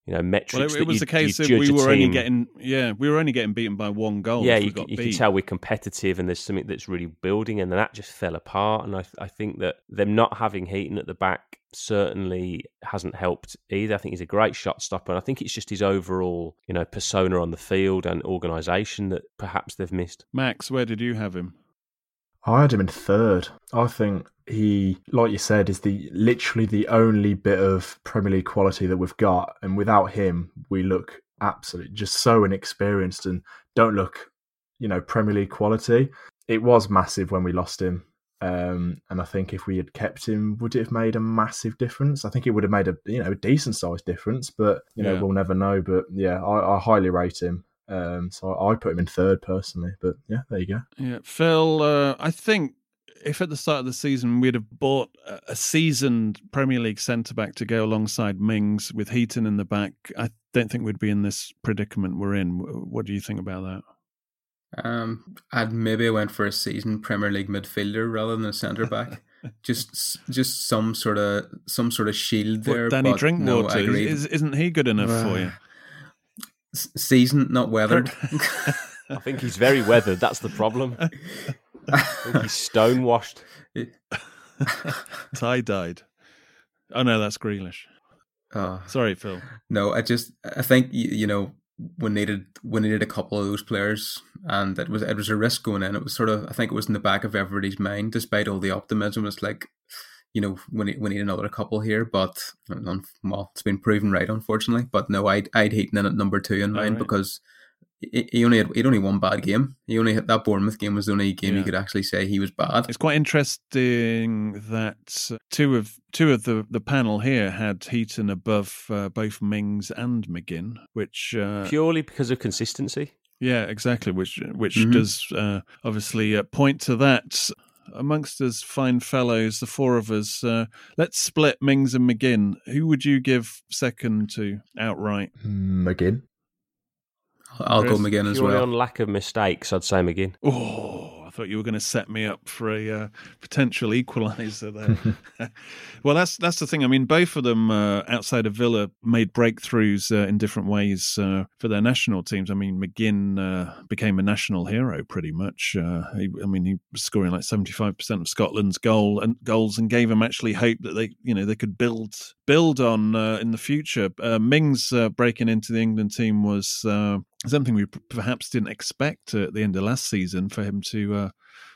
you know metrics. Well, it, it was the case that we were only getting yeah we were only getting beaten by one goal. Yeah, you, you can tell we're competitive and there's something that's really building, and then that just fell apart. And I I think that them not having Heaton at the back certainly hasn't helped either. I think he's a great shot stopper, and I think it's just his overall you know persona on the field and organisation that perhaps they've missed. Max, where did you have him? I had him in third. I think he, like you said, is the literally the only bit of Premier League quality that we've got, and without him, we look absolutely just so inexperienced and don't look, you know, Premier League quality. It was massive when we lost him, um, and I think if we had kept him, would it have made a massive difference? I think it would have made a you know a decent sized difference, but you know Yeah. we'll never know. But yeah, I, I highly rate him. Um, so I, I put him in third personally. But yeah, there you go. Yeah, Phil. Uh, I think if at the start of the season we'd have bought a- a seasoned Premier League centre back to go alongside Mings with Heaton in the back, I don't think we'd be in this predicament we're in. What do you think about that? Um, I'd maybe went for a seasoned Premier League midfielder rather than a centre back. just, just some sort of some sort of shield there. What, Danny but no, I Drinkwater, agree. is, isn't he good enough for you? Seasoned, not weathered. I think he's very weathered. That's the problem. I think he's stonewashed. Tie dyed. Oh no, that's Grealish. Oh. Sorry, Phil. No, I just I think you, you know we needed we needed a couple of those players, and it was it was a risk going in. It was sort of I think it was in the back of everybody's mind, despite all the optimism. It's like you know we need, we need another couple here, but well, it's been proven right, unfortunately. But no, I'd I'd Heaton in at number two in mine right. because he, he only had he'd only one bad game. He only had that Bournemouth game was the only game Yeah. you could actually say he was bad. It's quite interesting that uh, two of two of the, the panel here had Heaton above uh, both Mings and McGinn, which uh, Purely because of consistency. yeah, exactly, which which Mhm. does uh, obviously uh, point to that. Amongst us fine fellows, the four of us, uh, let's split Mings and McGinn. Who would you give second to outright? McGinn. I'll go Chris, McGinn as well. on lack of mistakes, I'd say McGinn. Oh, I thought you were going to set me up for a uh, potential equaliser there. well, that's that's the thing. I mean, both of them uh, outside of Villa made breakthroughs uh, in different ways uh, for their national teams. I mean, McGinn uh, became a national hero pretty much. Uh, he, I mean, he was scoring like seventy five percent of Scotland's goal and goals, and gave them actually hope that they, you know, they could build build on uh, in the future. Uh, Mings uh, breaking into the England team was uh, something we perhaps didn't expect at the end of last season for him to uh,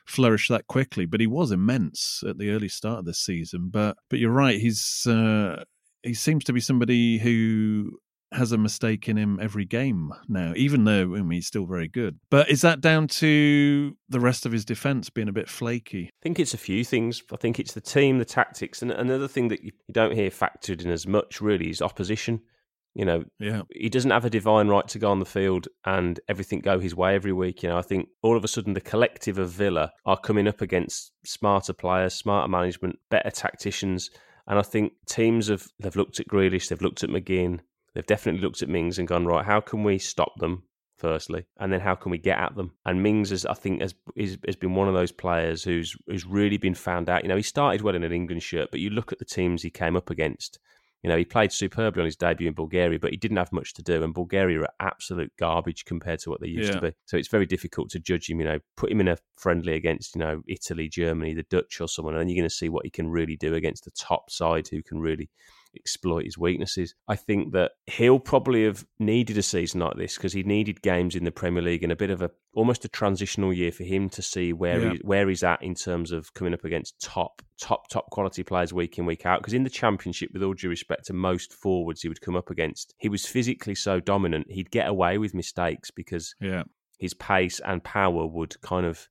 flourish that quickly. But he was immense at the early start of this season. But but you're right, he's uh, he seems to be somebody who has a mistake in him every game now, even though I mean, he's still very good. But is that down to the rest of his defence being a bit flaky? I think it's a few things. I think it's the team, the tactics, and another thing that you don't hear factored in as much really is opposition. You know, yeah. he doesn't have a divine right to go on the field and everything go his way every week. You know, I think all of a sudden the collective of Villa are coming up against smarter players, smarter management, better tacticians. And I think teams have they've looked at Grealish, they've looked at McGinn, they've definitely looked at Mings and gone, right, how can we stop them? Firstly, and then how can we get at them? And Mings, has, I think, has, has been one of those players who's who's really been found out. You know, he started well in an England shirt, but you look at the teams he came up against, you know, he played superbly on his debut in Bulgaria, but he didn't have much to do. And Bulgaria are absolute garbage compared to what they used Yeah. to be. So it's very difficult to judge him. You know, put him in a friendly against, you know, Italy, Germany, the Dutch, or someone, and then you're going to see what he can really do against the top side who can really exploit his weaknesses. I think that he'll probably have needed a season like this because he needed games in the Premier League and a bit of a almost a transitional year for him to see where Yeah. he where he's at in terms of coming up against top top top quality players week in week out. Because in the Championship, with all due respect to most forwards he would come up against, he was physically so dominant he'd get away with mistakes because Yeah. his pace and power would kind of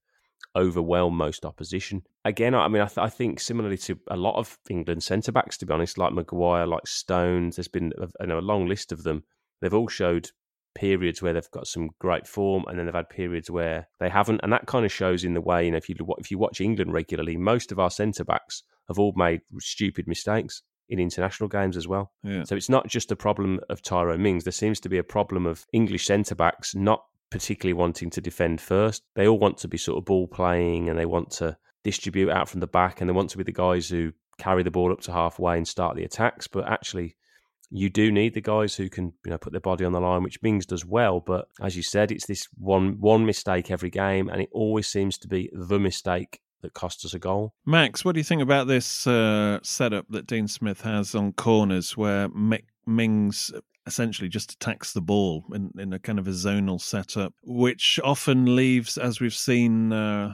overwhelm most opposition. Again, I mean, I, th- I think similarly to a lot of England centre backs, to be honest, like Maguire, like Stones, there's been a, you know, a long list of them. They've all showed periods where they've got some great form, and then they've had periods where they haven't, and that kind of shows in the way. You know, if you if you watch England regularly, most of our centre backs have all made stupid mistakes in international games as well. Yeah. So it's not just a problem of Tyrone Mings. There seems to be a problem of English centre backs not particularly wanting to defend first. They all want to be sort of ball playing and they want to distribute out from the back and they want to be the guys who carry the ball up to halfway and start the attacks. But actually, you do need the guys who can you know put their body on the line, which Mings does well. But as you said, it's this one one mistake every game, and it always seems to be the mistake that costs us a goal. Max, what do you think about this uh, setup that Dean Smith has on corners where Mick Mings essentially just attacks the ball in, in a kind of a zonal setup, which often leaves, as we've seen uh,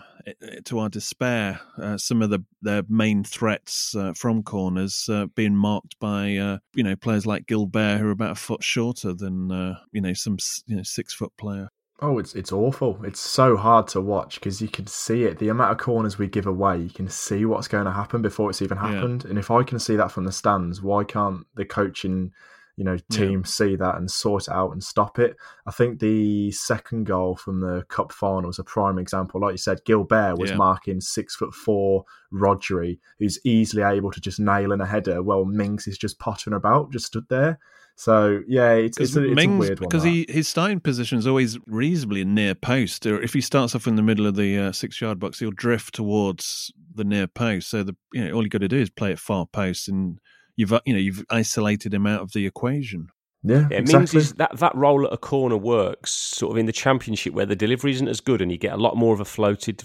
to our despair, uh, some of the their main threats uh, from corners uh, being marked by uh, you know players like Guilbert who are about a foot shorter than uh, you know some you know six foot player. Oh, it's it's awful. It's so hard to watch because you can see it. The amount of corners we give away, you can see what's going to happen before it's even Yeah. happened. And if I can see that from the stands, why can't the coaching, you know, Yeah. team see that and sort it out and stop it? I think the second goal from the cup final was a prime example. Like you said, Guilbert was Yeah. marking six foot four Rodri, who's easily able to just nail in a header. Well, Mings is just pottering about, just stood there. So yeah, it's it's, a, it's a weird one. because he his starting position is always reasonably near post. Or if he starts off in the middle of the uh, six yard box, he'll drift towards the near post. So the you know all you got to do is play at far post, and you've uh, you know you've isolated him out of the equation. Yeah, Yeah, it means is that that role at a corner works sort of in the championship where the delivery isn't as good and you get a lot more of a floated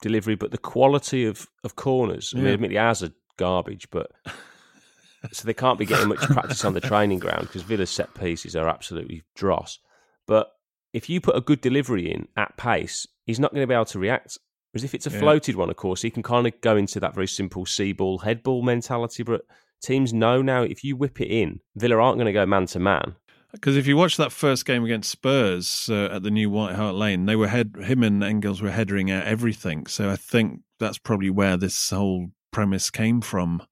delivery, but the quality of, of corners, I mean, admittedly ours are garbage, but so they can't be getting much practice on the training ground because Villa's set pieces are absolutely dross. But if you put a good delivery in at pace, he's not going to be able to react. Whereas if it's a Yeah. floated one, of course, he can kind of go into that very simple see ball, head ball mentality. But teams know now if you whip it in, Villa aren't going to go man to man. Because if you watch that first game against Spurs uh, at the new White Hart Lane, they were head him and Engels were headering out everything. So I think that's probably where this whole premise came from.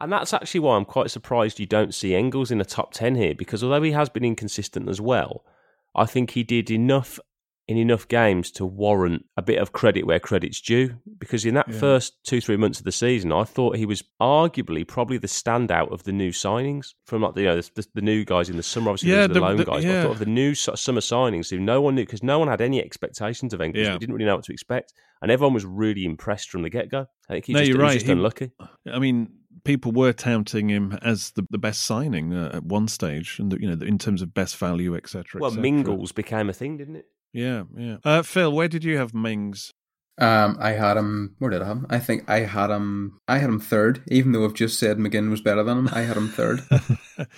And that's actually why I'm quite surprised you don't see Engels in the top 10 here, because although he has been inconsistent as well, I think he did enough in enough games to warrant a bit of credit where credit's due. Because in that Yeah. first two, three months of the season, I thought he was arguably probably the standout of the new signings from like the, you know, the, the new guys in the summer, obviously Yeah, the, the- loan the- guys. But I thought of the new summer signings who no one knew because no one had any expectations of Engels. Yeah. We didn't really know what to expect. And everyone was really impressed from the get go. I think he No, just, you're right. just He- unlucky. I mean, people were touting him as the, the best signing uh, at one stage, and the, you know, in terms of best value, etc. Well, Mingles became a thing, didn't it? Yeah, yeah. Uh, Phil, where did you have Mings? Um, I had him. Where did I have him? I think I had him. I had him third, even though I've just said McGinn was better than him. I had him third.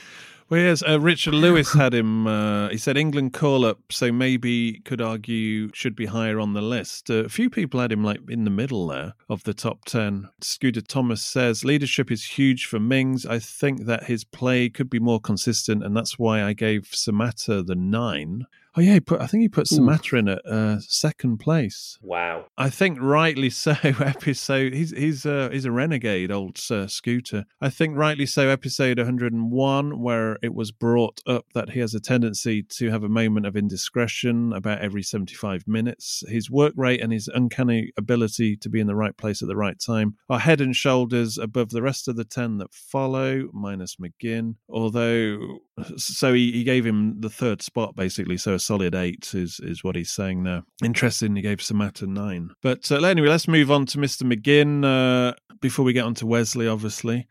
Well, yes, uh, Richard Lewis had him. Uh, he said England call up, so maybe could argue should be higher on the list. Uh, a few people had him like in the middle there of the top 10. Scooter Thomas says leadership is huge for Mings. I think that his play could be more consistent, and that's why I gave Samatta the nine. Oh yeah, he put. I think he put Samatta in at uh, second place. Wow. I think rightly so. Episode. He's he's uh, he's a renegade, old Sir Scooter. I think rightly so. Episode 101, where it was brought up that he has a tendency to have a moment of indiscretion about every 75 minutes. His work rate and his uncanny ability to be in the right place at the right time are head and shoulders above the rest of the ten that follow, minus McGinn. Although, so he, he gave him the third spot basically. So a solid eight is is what he's saying there. Interesting, he gave Samatta nine. But uh, anyway, let's move on to Mr. McGinn uh, before we get on to Wesley, obviously.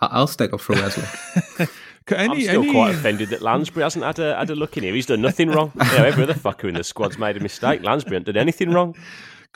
I- I'll stick up for Wesley. Any, I'm still any- quite offended that Lansbury hasn't had a, had a look in here. He's done nothing wrong. You know, every other fucker in the squad's made a mistake. Lansbury hasn't done anything wrong.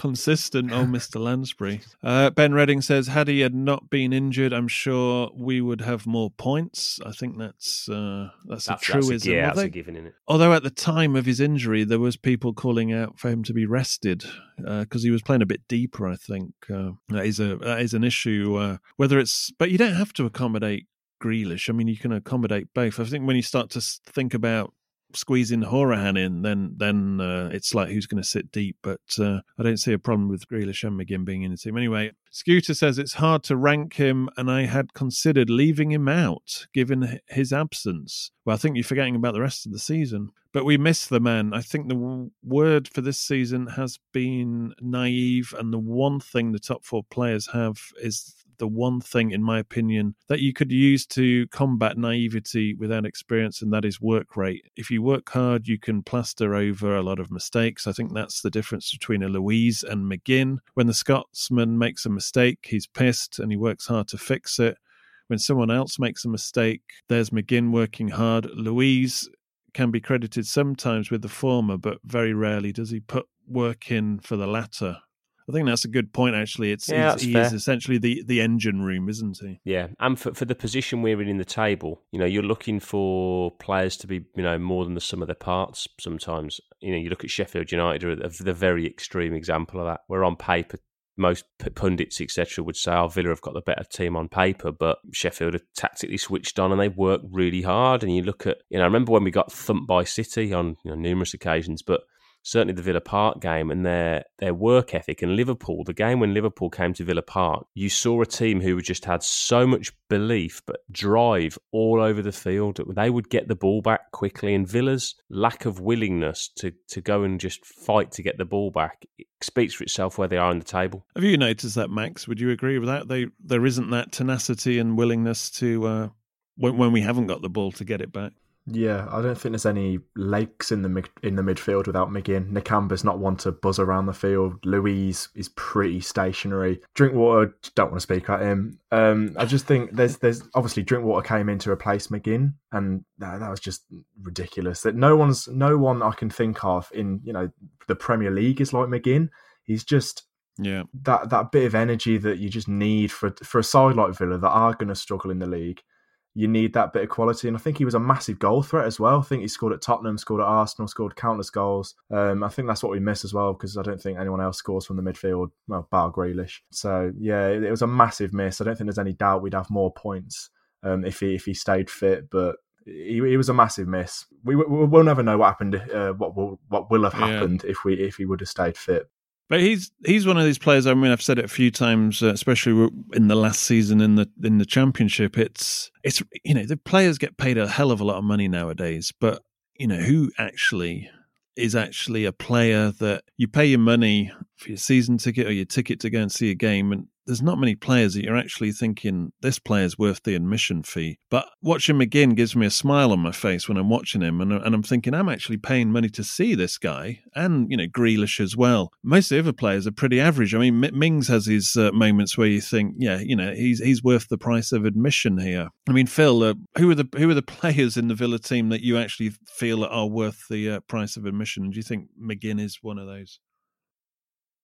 Consistent oh mr lansbury uh, ben redding says had he had not been injured i'm sure we would have more points i think that's uh, that's, That's, a that's a, truism yeah, that's although, a given in it. although at the time of his injury there was people calling out for him to be rested because he was playing a bit deeper i think uh, that is a that is an issue uh, whether it's but you don't have to accommodate Grealish. I mean, you can accommodate both. I think when you start to think about squeezing Hourihane in, then then uh, it's like who's going to sit deep. But uh, I don't see a problem with Grealish and McGinn being in the team. Anyway, Scooter says it's hard to rank him, and I had considered leaving him out given his absence. Well, I think you're forgetting about the rest of the season. But we miss the man. I think the w- word for this season has been naive, and the one thing the top four players have is the one thing, in my opinion, that you could use to combat naivety without experience, and that is work rate. If you work hard, you can plaster over a lot of mistakes. I think that's the difference between a Luiz and McGinn. When the Scotsman makes a mistake, he's pissed and he works hard to fix it. When someone else makes a mistake, there's McGinn working hard. Luiz can be credited sometimes with the former, but very rarely does he put work in for the latter. I think that's a good point. Actually, it's Yeah, he's, he fair. is essentially the the engine room, isn't he? Yeah, and for, for the position we're in in the table, you know, you're looking for players to be, you know, more than the sum of their parts. Sometimes, you know, you look at Sheffield United, are the the very extreme example of that. Where on paper, most pundits etc. would say, "Oh, Villa have got the better team on paper," but Sheffield have tactically switched on and they work really hard. And you look at, you know, I remember when we got thumped by City on you know, numerous occasions, but certainly the Villa Park game and their their work ethic and Liverpool, the game when Liverpool came to Villa Park, you saw a team who just had so much belief but drive all over the field. They would get the ball back quickly and Villa's lack of willingness to to go and just fight to get the ball back speaks for itself where they are in the table. Have you noticed that, Max? Would you agree with that? They there isn't that tenacity and willingness to uh, when, when we haven't got the ball to get it back. Yeah, I don't think there's any legs in the mid, in the midfield without McGinn. Nakamba's not one to buzz around the field. Luiz is pretty stationary. Drinkwater don't want to speak at him. Um, I just think there's there's obviously Drinkwater came in to replace McGinn, and that, that was just ridiculous. That no one's no one I can think of in you know the Premier League is like McGinn. He's just Yeah, that that bit of energy that you just need for for a side like Villa that are going to struggle in the league. You need that bit of quality, and I think he was a massive goal threat as well. I think he scored at Tottenham, scored at Arsenal, scored countless goals. Um, I think that's what we miss as well because I don't think anyone else scores from the midfield, well, bar Grealish. So yeah, it, it was a massive miss. I don't think there's any doubt we'd have more points um, if he if he stayed fit, but he, he was a massive miss. We, we we'll never know what happened, uh, what will what will have Yeah. happened if we if he would have stayed fit. But he's he's one of these players. I mean, I've said it a few times, uh, especially in the last season in the in the championship. It's it's you know the players get paid a hell of a lot of money nowadays, but you know who actually is actually a player that you pay your money for your season ticket or your ticket to go and see a game, and there's not many players that you're actually thinking this player's worth the admission fee. But watching McGinn gives me a smile on my face when I'm watching him, and, and I'm thinking I'm actually paying money to see this guy, and you know Grealish as well. Most of the other players are pretty average. I mean, M- Mings has his uh, moments where you think, yeah, you know, he's he's worth the price of admission here. I mean, Phil, uh, who are the who are the players in the Villa team that you actually feel are worth the uh, price of admission? Do you think McGinn is one of those?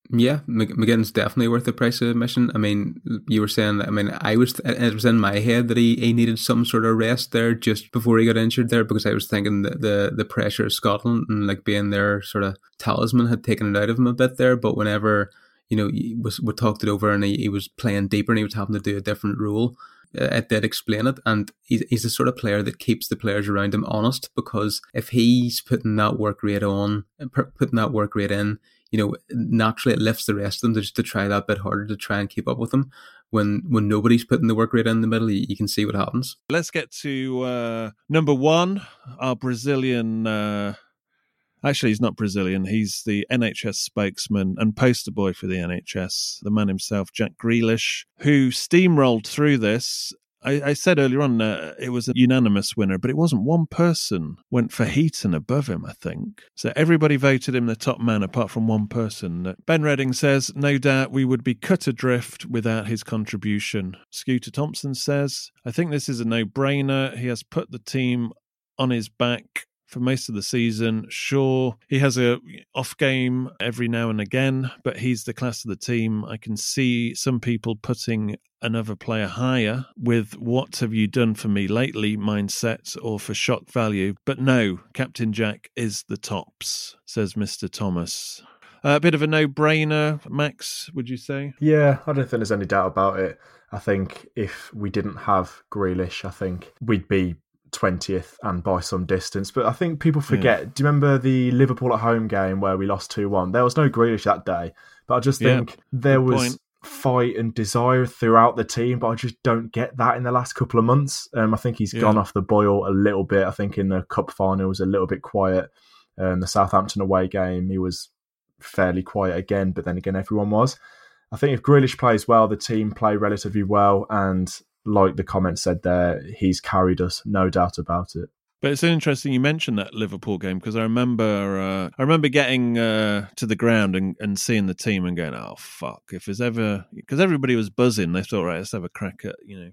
Yeah, McGinn's definitely worth the price of admission. I mean, you were saying that. I mean, I was it was in my head that he, he needed some sort of rest there just before he got injured there because I was thinking that the the pressure of Scotland and like being their sort of talisman had taken it out of him a bit there. But whenever you know was we talked it over and he, he was playing deeper and he was having to do a different role, uh, it did explain it. And he's, he's the sort of player that keeps the players around him honest because if he's putting that work rate on, putting that work rate in you know, naturally it lifts the rest of them to just to try that bit harder to try and keep up with them. When when nobody's putting the work rate in the middle, you, you can see what happens. Let's get to uh, number one, our Brazilian. Uh, actually, he's not Brazilian. He's the NHS spokesman and poster boy for the NHS, the man himself, Jack Grealish, who steamrolled through this I, I, said earlier on uh, it was a unanimous winner, but it wasn't. One person went for Heaton above him, I think. So everybody voted him the top man apart from one person. Ben Redding says, No doubt we would be cut adrift without his contribution. Scooter Thompson says, I think this is a no brainer. He has put the team on his back for most of the season. Sure, he has a off game every now and again, but he's the class of the team. I can see some people putting another player higher with what have you done for me lately mindset or for shock value. But no, Captain Jack is the tops, says Mr. Thomas. A bit of a no brainer, Max, would you say? Yeah, I don't think there's any doubt about it. I think if we didn't have Grealish, I think we'd be 20th and by some distance. But I think people forget. Yeah. Do you remember the Liverpool at home game where we lost 2 1? There was no Grealish that day. But I just think yeah, there was point. fight and desire throughout the team, but I just don't get that in the last couple of months. Um, I think he's yeah. gone off the boil a little bit. I think in the cup final was a little bit quiet. Um, the Southampton away game, he was fairly quiet again, but then again, everyone was. I think if Grealish plays well, the team play relatively well, and like the comment said there, he's carried us, no doubt about it. But it's interesting you mentioned that Liverpool game because I remember uh, I remember getting uh, to the ground and, and seeing the team and going, oh fuck! If there's ever because everybody was buzzing, they thought, right, let's have a crack at you know.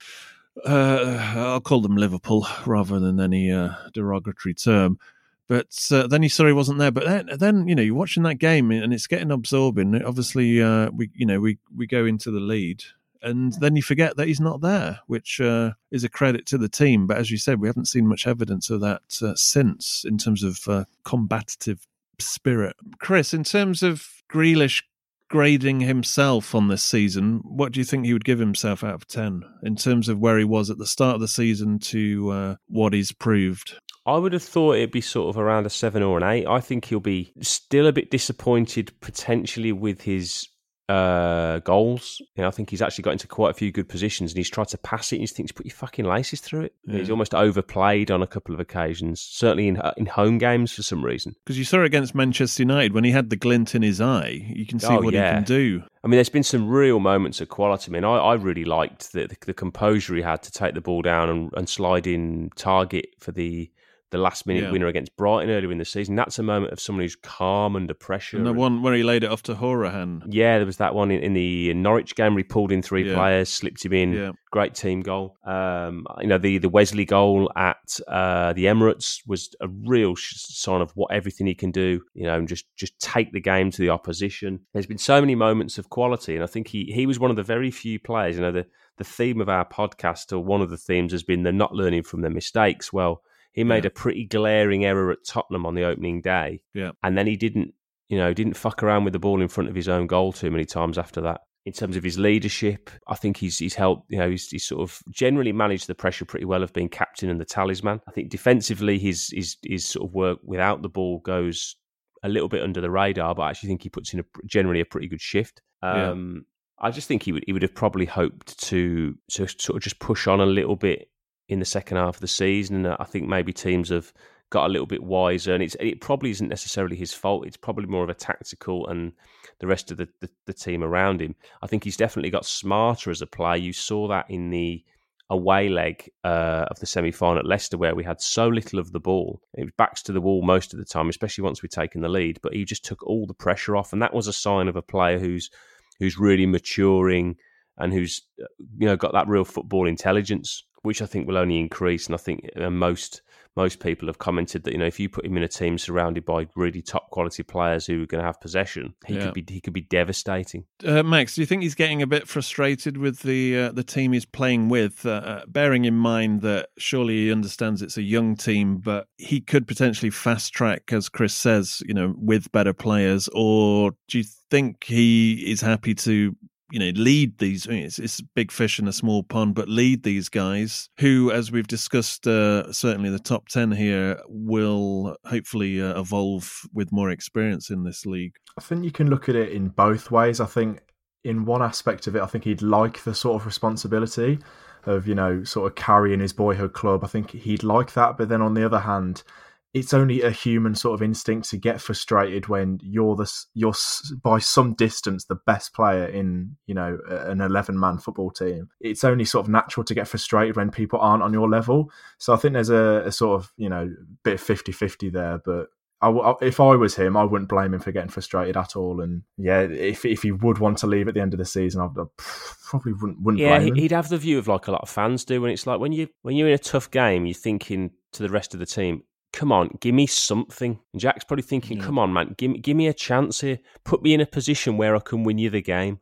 Uh, I'll call them Liverpool rather than any uh, derogatory term. But uh, then you saw he wasn't there. But then, then, you know, you're watching that game and it's getting absorbing. Obviously, uh, we you know we we go into the lead and then you forget that he's not there, which uh, is a credit to the team. But as you said, we haven't seen much evidence of that uh, since in terms of uh, combative spirit. Chris, in terms of Grealish grading himself on this season, what do you think he would give himself out of 10 in terms of where he was at the start of the season to uh, what he's proved? I would have thought it'd be sort of around a seven or an eight. I think he'll be still a bit disappointed potentially with his uh, goals. You know, I think he's actually got into quite a few good positions, and he's tried to pass it. and He thinks, "Put your fucking laces through it." Yeah. He's almost overplayed on a couple of occasions, certainly in in home games for some reason. Because you saw it against Manchester United when he had the glint in his eye. You can see oh, what yeah. he can do. I mean, there's been some real moments of quality. I mean, I, I really liked the, the, the composure he had to take the ball down and, and slide in target for the the last minute yeah. winner against Brighton earlier in the season. That's a moment of someone who's calm under pressure. And the one where he laid it off to Hourihane. Yeah, there was that one in, in the Norwich game where he pulled in three yeah. players, slipped him in. Yeah. Great team goal. Um, you know, the, the Wesley goal at uh, the Emirates was a real sign of what everything he can do, you know, and just, just take the game to the opposition. There's been so many moments of quality, and I think he, he was one of the very few players, you know, the, the theme of our podcast, or one of the themes has been they're not learning from their mistakes. Well, he made yeah. a pretty glaring error at Tottenham on the opening day. Yeah. And then he didn't, you know, didn't fuck around with the ball in front of his own goal too many times after that. In terms of his leadership, I think he's he's helped. You know, he's, he's sort of generally managed the pressure pretty well of being captain and the talisman. I think defensively, his his his sort of work without the ball goes a little bit under the radar, but I actually think he puts in a generally a pretty good shift. Um, yeah. I just think he would he would have probably hoped to to sort of just push on a little bit in the second half of the season. And I think maybe teams have got a little bit wiser. And it's, it probably isn't necessarily his fault. It's probably more of a tactical and the rest of the, the, the team around him. I think he's definitely got smarter as a player. You saw that in the away leg uh, of the semi final at Leicester, where we had so little of the ball. It was backs to the wall most of the time, especially once we'd taken the lead. But he just took all the pressure off, and that was a sign of a player who's who's really maturing and who's uh, you know got that real football intelligence which I think will only increase. And I think uh, most most people have commented that you know if you put him in a team surrounded by really top quality players who are going to have possession, he Yeah. could be he could be devastating. Uh, Max, do you think he's getting a bit frustrated with the uh, the team he's playing with? Uh, uh, bearing in mind that surely he understands it's a young team, but he could potentially fast track, as Chris says, you know, with better players. Or do you think he is happy to? You know, lead these. I mean, it's, it's big fish in a small pond, but lead these guys who, as we've discussed, uh, certainly the top ten here will hopefully uh, evolve with more experience in this league. I think you can look at it in both ways. I think in one aspect of it, I think he'd like the sort of responsibility of, you know, sort of carrying his boyhood club. I think he'd like that. But then on the other hand, it's only a human sort of instinct to get frustrated when you're the you're by some distance the best player in you know an 11 man football team it's only sort of natural to get frustrated when people aren't on your level so i think there's a, a sort of you know bit of 50-50 there but I if I was him, I wouldn't blame him for getting frustrated at all. And yeah, if if he would want to leave at the end of the season, I probably wouldn't wouldn't Yeah, blame him. he- he'd have the view of like a lot of fans do, and it's like when you when you're in a tough game, you're thinking to the rest of the team, "Come on, give me something." And Jack's probably thinking, "Come on, man, give me give me a chance here. Put me in a position where I can win you the game,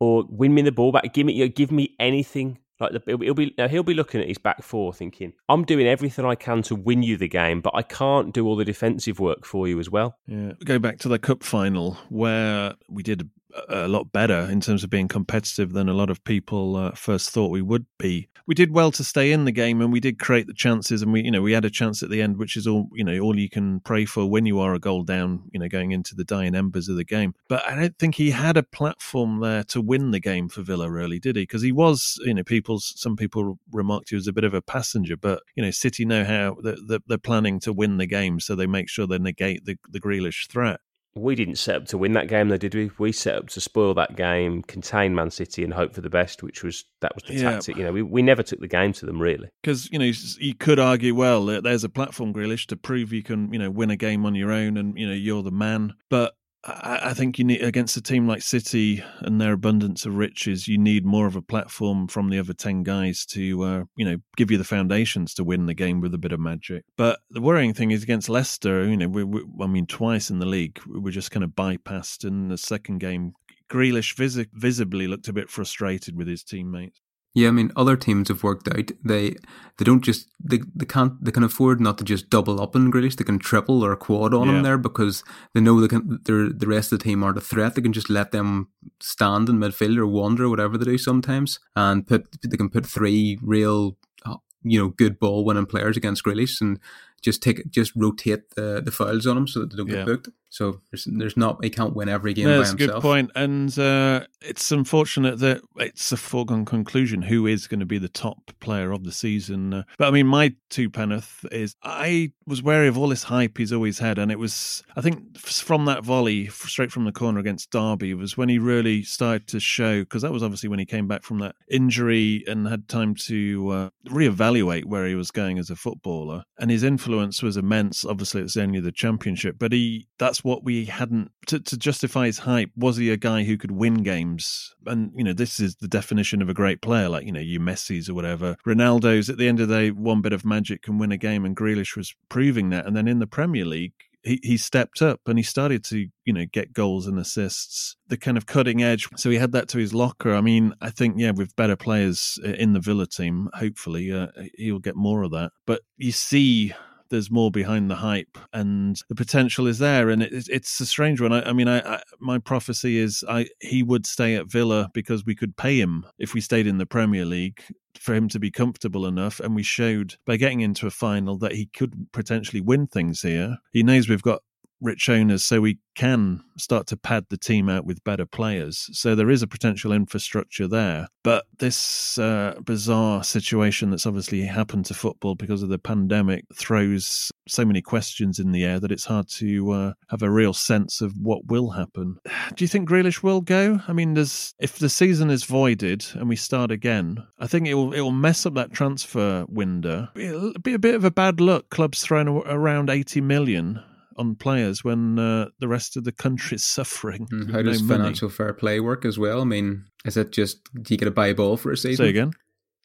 or win me the ball back. Give me give me anything." Like the, he'll be he'll be looking at his back four, thinking, "I'm doing everything I can to win you the game, but I can't do all the defensive work for you as well." Yeah, go back to the cup final where we did a, lot better in terms of being competitive than a lot of people uh, first thought we would be. We did well to stay in the game, and we did create the chances, and we, you know, we had a chance at the end, which is all, you know, all you can pray for when you are a goal down, you know, going into the dying embers of the game. But I don't think he had a platform there to win the game for Villa, really, did he? Because he was, you know, people, some people remarked he was a bit of a passenger, but you know, City know how they're, they're planning to win the game, so they make sure they negate the the Grealish threat. We didn't set up to win that game, though, did we? We set up to spoil that game, contain Man City, and hope for the best, which was that was the Yeah. tactic. You know, we, we never took the game to them really. because you know you could argue well there's a platform Grealish to prove you can you know win a game on your own and you know you're the man but I, I think you need against a team like City and their abundance of riches you need more of a platform from the other 10 guys to uh, you know give you the foundations to win the game with a bit of magic. But the worrying thing is against Leicester you know we, we, I mean twice in the league we were just kind of bypassed in the second game Grealish visi- visibly looked a bit frustrated with his teammates Yeah, I mean, other teams have worked out they they don't just they, they can't they can afford not to just double up on Grealish. They can triple or quad on Yeah. him there because they know they can. They're, the rest of the team aren't a threat. They can just let them stand in midfield or wander or whatever they do sometimes, and put they can put three real uh, you know good ball winning players against Grealish and just take just rotate the the fouls on him so that they don't Yeah. get booked. So there's there's not he can't win every game No, by That's a good point, and uh, it's unfortunate that it's a foregone conclusion who is going to be the top player of the season. Uh, but I mean, my two penneth is I was wary of all this hype he's always had, and it was I think from that volley straight from the corner against Derby was when he really started to show because that was obviously when he came back from that injury and had time to uh, reevaluate where he was going as a footballer, and his influence was immense. Obviously, it's only the championship, but he that's what we hadn't to, to justify his hype. Was he a guy who could win games? And you know, this is the definition of a great player, like you know, you Messi's or whatever. Ronaldo's at the end of the day, one bit of magic can win a game, and Grealish was proving that. And then in the Premier League. He, he stepped up and he started to you know get goals and assists the kind of cutting edge so he had that to his locker i mean i think yeah with better players in the villa team hopefully uh, he'll get more of that but you see there's more behind the hype and the potential is there and it, it's a strange one. I, I mean I, I my prophecy is i he would stay at villa because we could pay him if we stayed in the premier league for him to be comfortable enough and we showed by getting into a final that he could potentially win things here. He knows we've got rich owners so we can start to pad the team out with better players. So there is a potential infrastructure there. But this uh, bizarre situation that's obviously happened to football because of the pandemic throws so many questions in the air that it's hard to uh, have a real sense of what will happen. Do you think Grealish will go? I mean there's if the season is voided and we start again i think it will it will mess up that transfer window. It'll be a bit of a bad look clubs throwing around 80 million on players when uh, the rest of the country is suffering. With How no does money. financial fair play work as well? I mean, is it just do you get a buy ball for a season? Say again.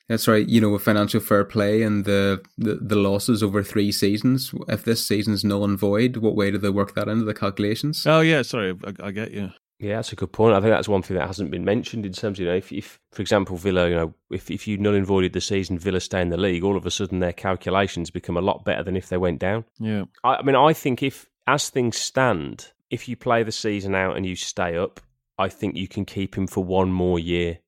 That's right. You know, with financial fair play and the, the, the losses over three seasons, if this season's null and void, what way do they work that into the calculations? Oh yeah, sorry, I, I get you. Yeah, that's a good point. I think that's one thing that hasn't been mentioned in terms of, you know, if, if for example, Villa, you know, if, if you null and voided the season, Villa stay in the league, all of a sudden their calculations become a lot better than if they went down. Yeah. I, I mean, I think if, as things stand, if you play the season out and you stay up, I think you can keep him for one more year.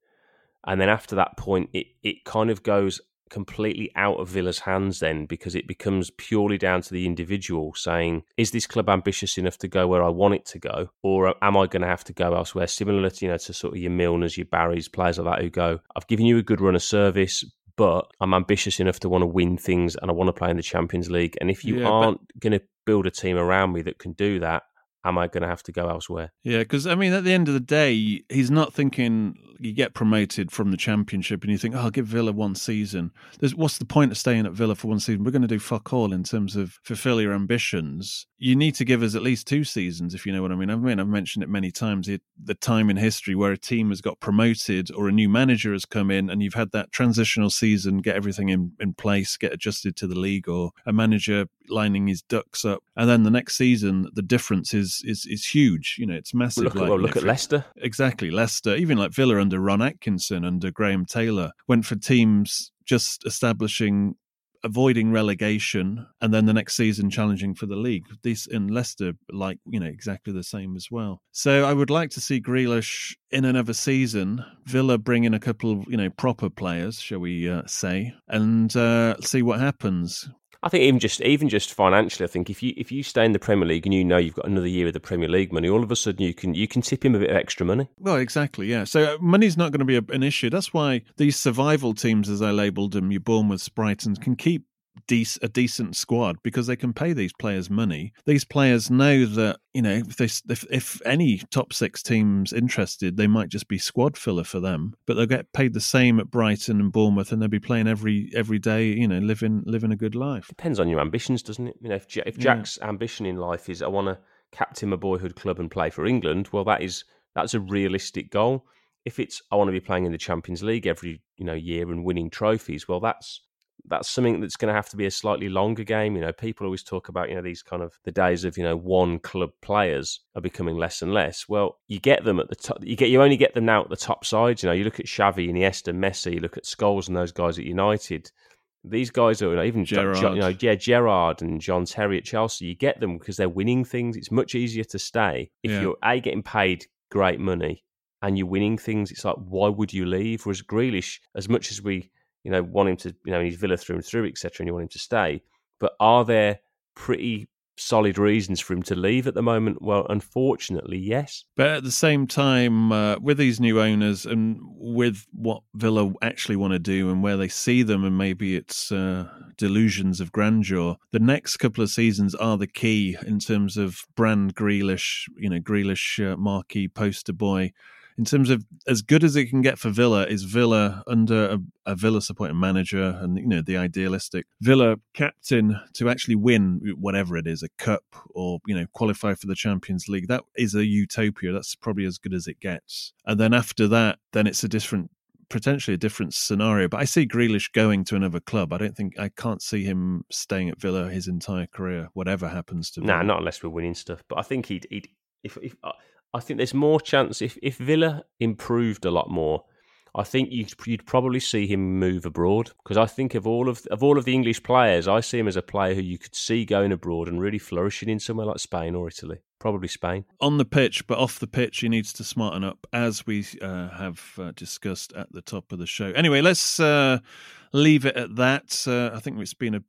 And then after that point, it, it kind of goes completely out of Villa's hands then because it becomes purely down to the individual saying, is this club ambitious enough to go where I want it to go? Or am I going to have to go elsewhere? Similar to, you know, to sort of your Milners, your Barrys, players like that who go, I've given you a good run of service, but I'm ambitious enough to want to win things and I want to play in the Champions League. And if you Yeah, aren't going to build a team around me that can do that, am I going to have to go elsewhere? Yeah, because I mean, at the end of the day, he's not thinking you get promoted from the championship and you think, oh, I'll give Villa one season. There's, what's the point of staying at Villa for one season? We're going to do fuck all in terms of fulfill your ambitions. You need to give us at least two seasons, if you know what I mean. I mean, I've mentioned it many times. It, the time in history where a team has got promoted or a new manager has come in and you've had that transitional season, get everything in, in place, get adjusted to the league, or a manager lining his ducks up, and then the next season the difference is is is huge. You know, it's massive. Look at- like, well, look at Leicester. Exactly, Leicester. Even like Villa under Ron Atkinson, under Graham Taylor, went for teams just establishing. Avoiding relegation, and then the next season challenging for the league. This in Leicester, like you know, exactly the same as well. So I would like to see Grealish in another season. Villa bring in a couple of you know proper players, shall we uh, say, and uh, see what happens. I think even just even just financially, I think if you if you stay in the Premier League and you know you've got another year of the Premier League money, all of a sudden you can you can tip him a bit of extra money. Well, exactly, yeah. So uh, money's not going to be an issue. That's why these survival teams, as I labelled them, your Bournemouth, Brightons, can keep dec- a decent squad because they can pay these players money. These players know that you know if they if, if any top six teams interested, they might just be squad filler for them, but they'll get paid the same at Brighton and Bournemouth, and they'll be playing every every day. You know, living living a good life. Depends on your ambitions, doesn't it? You know, if, Ja- if Yeah. Jack's ambition in life is I want to captain my boyhood club and play for England, well, that is that's a realistic goal. If it's I want to be playing in the Champions League every you know year and winning trophies, well, that's that's something that's going to have to be a slightly longer game. You know, people always talk about you know these kind of the days of you know one club players are becoming less and less. Well, you get them at the top. You get you only get them now at the top sides. You know, you look at Xavi, and Iniesta, Messi. You look at Scholes and those guys at United. These guys are you know, even Jo- Jo- Gerrard. you know, yeah, Gerrard and John Terry at Chelsea. You get them because they're winning things. It's much easier to stay if Yeah. you're a getting paid great money and you're winning things. It's like why would you leave? Whereas Grealish, as much as we you know want him to you know he's Villa through and through etc. and you want him to stay, but are there pretty solid reasons for him to leave at the moment? Well, unfortunately, yes. But at the same time, uh, with these new owners and with what Villa actually want to do and where they see them, and maybe it's uh, delusions of grandeur, the next couple of seasons are the key in terms of brand Grealish, you know, Grealish uh, marquee poster boy. In terms of as good as it can get for Villa, is Villa under a, a Villa supporting manager and you know the idealistic Villa captain to actually win whatever it is, a cup or you know qualify for the Champions League. That is a utopia. That's probably as good as it gets. And then after that, then it's a different potentially a different scenario. But I see Grealish going to another club. I don't think I can't see him staying at Villa his entire career, whatever happens to Nah, Villa. not unless we're winning stuff. But I think he'd, he'd if, if uh, I think there's more chance if if Villa improved a lot more. I think you'd, you'd probably see him move abroad because I think of all of of all of the English players, I see him as a player who you could see going abroad and really flourishing in somewhere like Spain or Italy. Probably Spain. on the pitch, but off the pitch, he needs to smarten up, as we uh, have uh, discussed at the top of the show. Anyway, let's uh, leave it at that. Uh, I think it's been a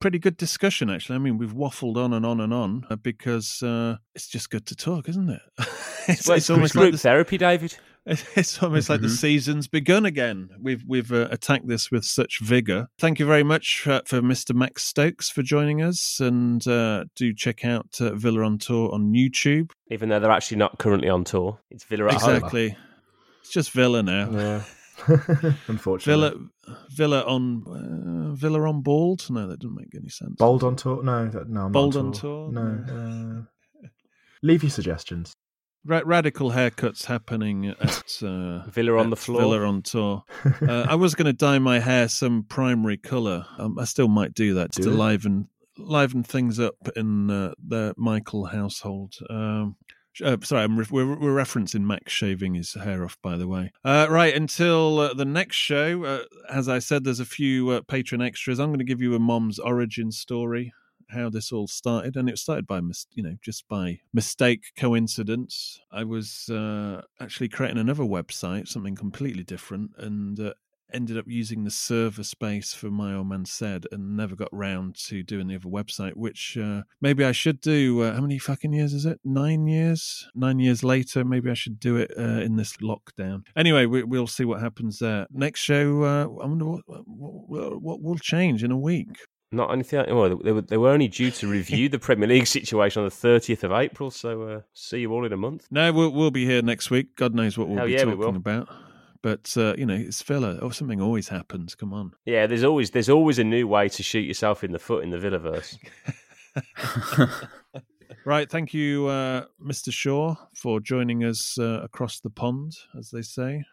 pretty good discussion, actually. I mean, we've waffled on and on and on uh, because uh, it's just good to talk, isn't it? it's, Well, it's almost group like the, therapy, David. it's almost like the season's begun again. We've we've uh, attacked this with such vigor. Thank you very much uh, for Mr. Max Stokes for joining us, and uh, do check out uh, Villa on Tour on YouTube. Even though they're actually not currently on tour, it's Villa at home. Exactly. It's just Villa now. Yeah. Unfortunately. Villa, Villa on uh, Villa on Bald. No, that doesn't make any sense. Bald on tour? No, that, no. I'm Bold not on tour? No. Uh, leave your suggestions. Ra- radical haircuts happening at uh, Villa on at the floor. Villa on tour. uh, I was going to dye my hair some primary color. Um, I still might do that Do to it. liven liven things up in uh, the Michael household. Um, sh- uh, sorry, I'm re- we're, we're referencing Max shaving his hair off, by the way. Uh, right, until uh, the next show, uh, as I said, there's a few uh, patron extras. I'm going to give you a mom's origin story how this all started and it started by mis- you know just by mistake coincidence i was uh, actually creating another website something completely different and ended up using the server space for my old man said and never got round to doing the other website which uh, maybe i should do uh, how many fucking years is it nine years nine years later maybe i should do it uh, in this lockdown anyway we, we'll see what happens there next show uh, i wonder what, what, what will change in a week Not anything. Well, they were, they were only due to review the Premier League situation on the 30th of April, so uh, see you all in a month. No, we'll we'll be here next week. God knows what we'll Hell be yeah, talking will. about. But uh, you know, it's filler. Oh, something always happens. Come on. Yeah, there's always there's always a new way to shoot yourself in the foot in the Villaverse. Right. Thank you, uh, Mr. Shaw, for joining us uh, across the pond, as they say.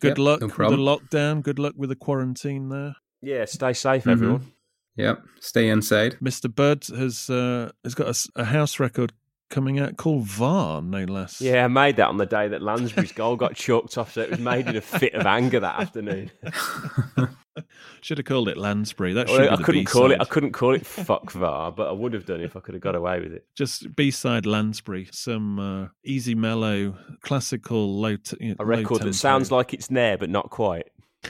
Good Yep, luck no with the lockdown. Good luck with the quarantine there. yeah, stay safe, Mhm. everyone. Yep. Stay inside. Mr. Bud has uh, has got a house record coming out called VAR, no less. Yeah, I made that on the day that Lansbury's goal got chalked off, so it was made in a fit of anger that afternoon. Should have called it Lansbury. That should Well, I couldn't call it. I B-side. couldn't call it fuck VAR, but I would have done if I could have got away with it. Just B side Lansbury, some uh, easy mellow, classical low. T- you know, A record that sounds like it's there, but not quite.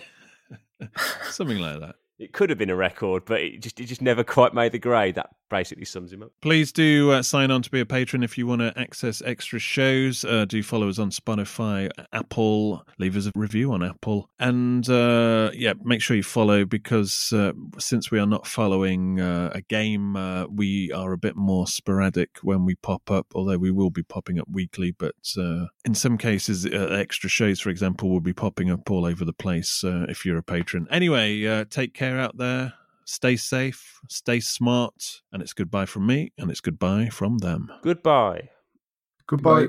something like that. It could have been a record, but it just it just never quite made the grade. That basically sums him up. Please do uh, sign on to be a patron if you want to access extra shows. Uh, do follow us on Spotify, Apple. Leave us a review on Apple, and uh, yeah, make sure you follow because uh, since we are not following uh, a game, uh, we are a bit more sporadic when we pop up. Although we will be popping up weekly, but in some cases, extra shows, for example, will be popping up all over the place if you're a patron. Anyway, take care out there. Stay safe, stay smart, and it's goodbye from me, and it's goodbye from them. Goodbye. Goodbye. My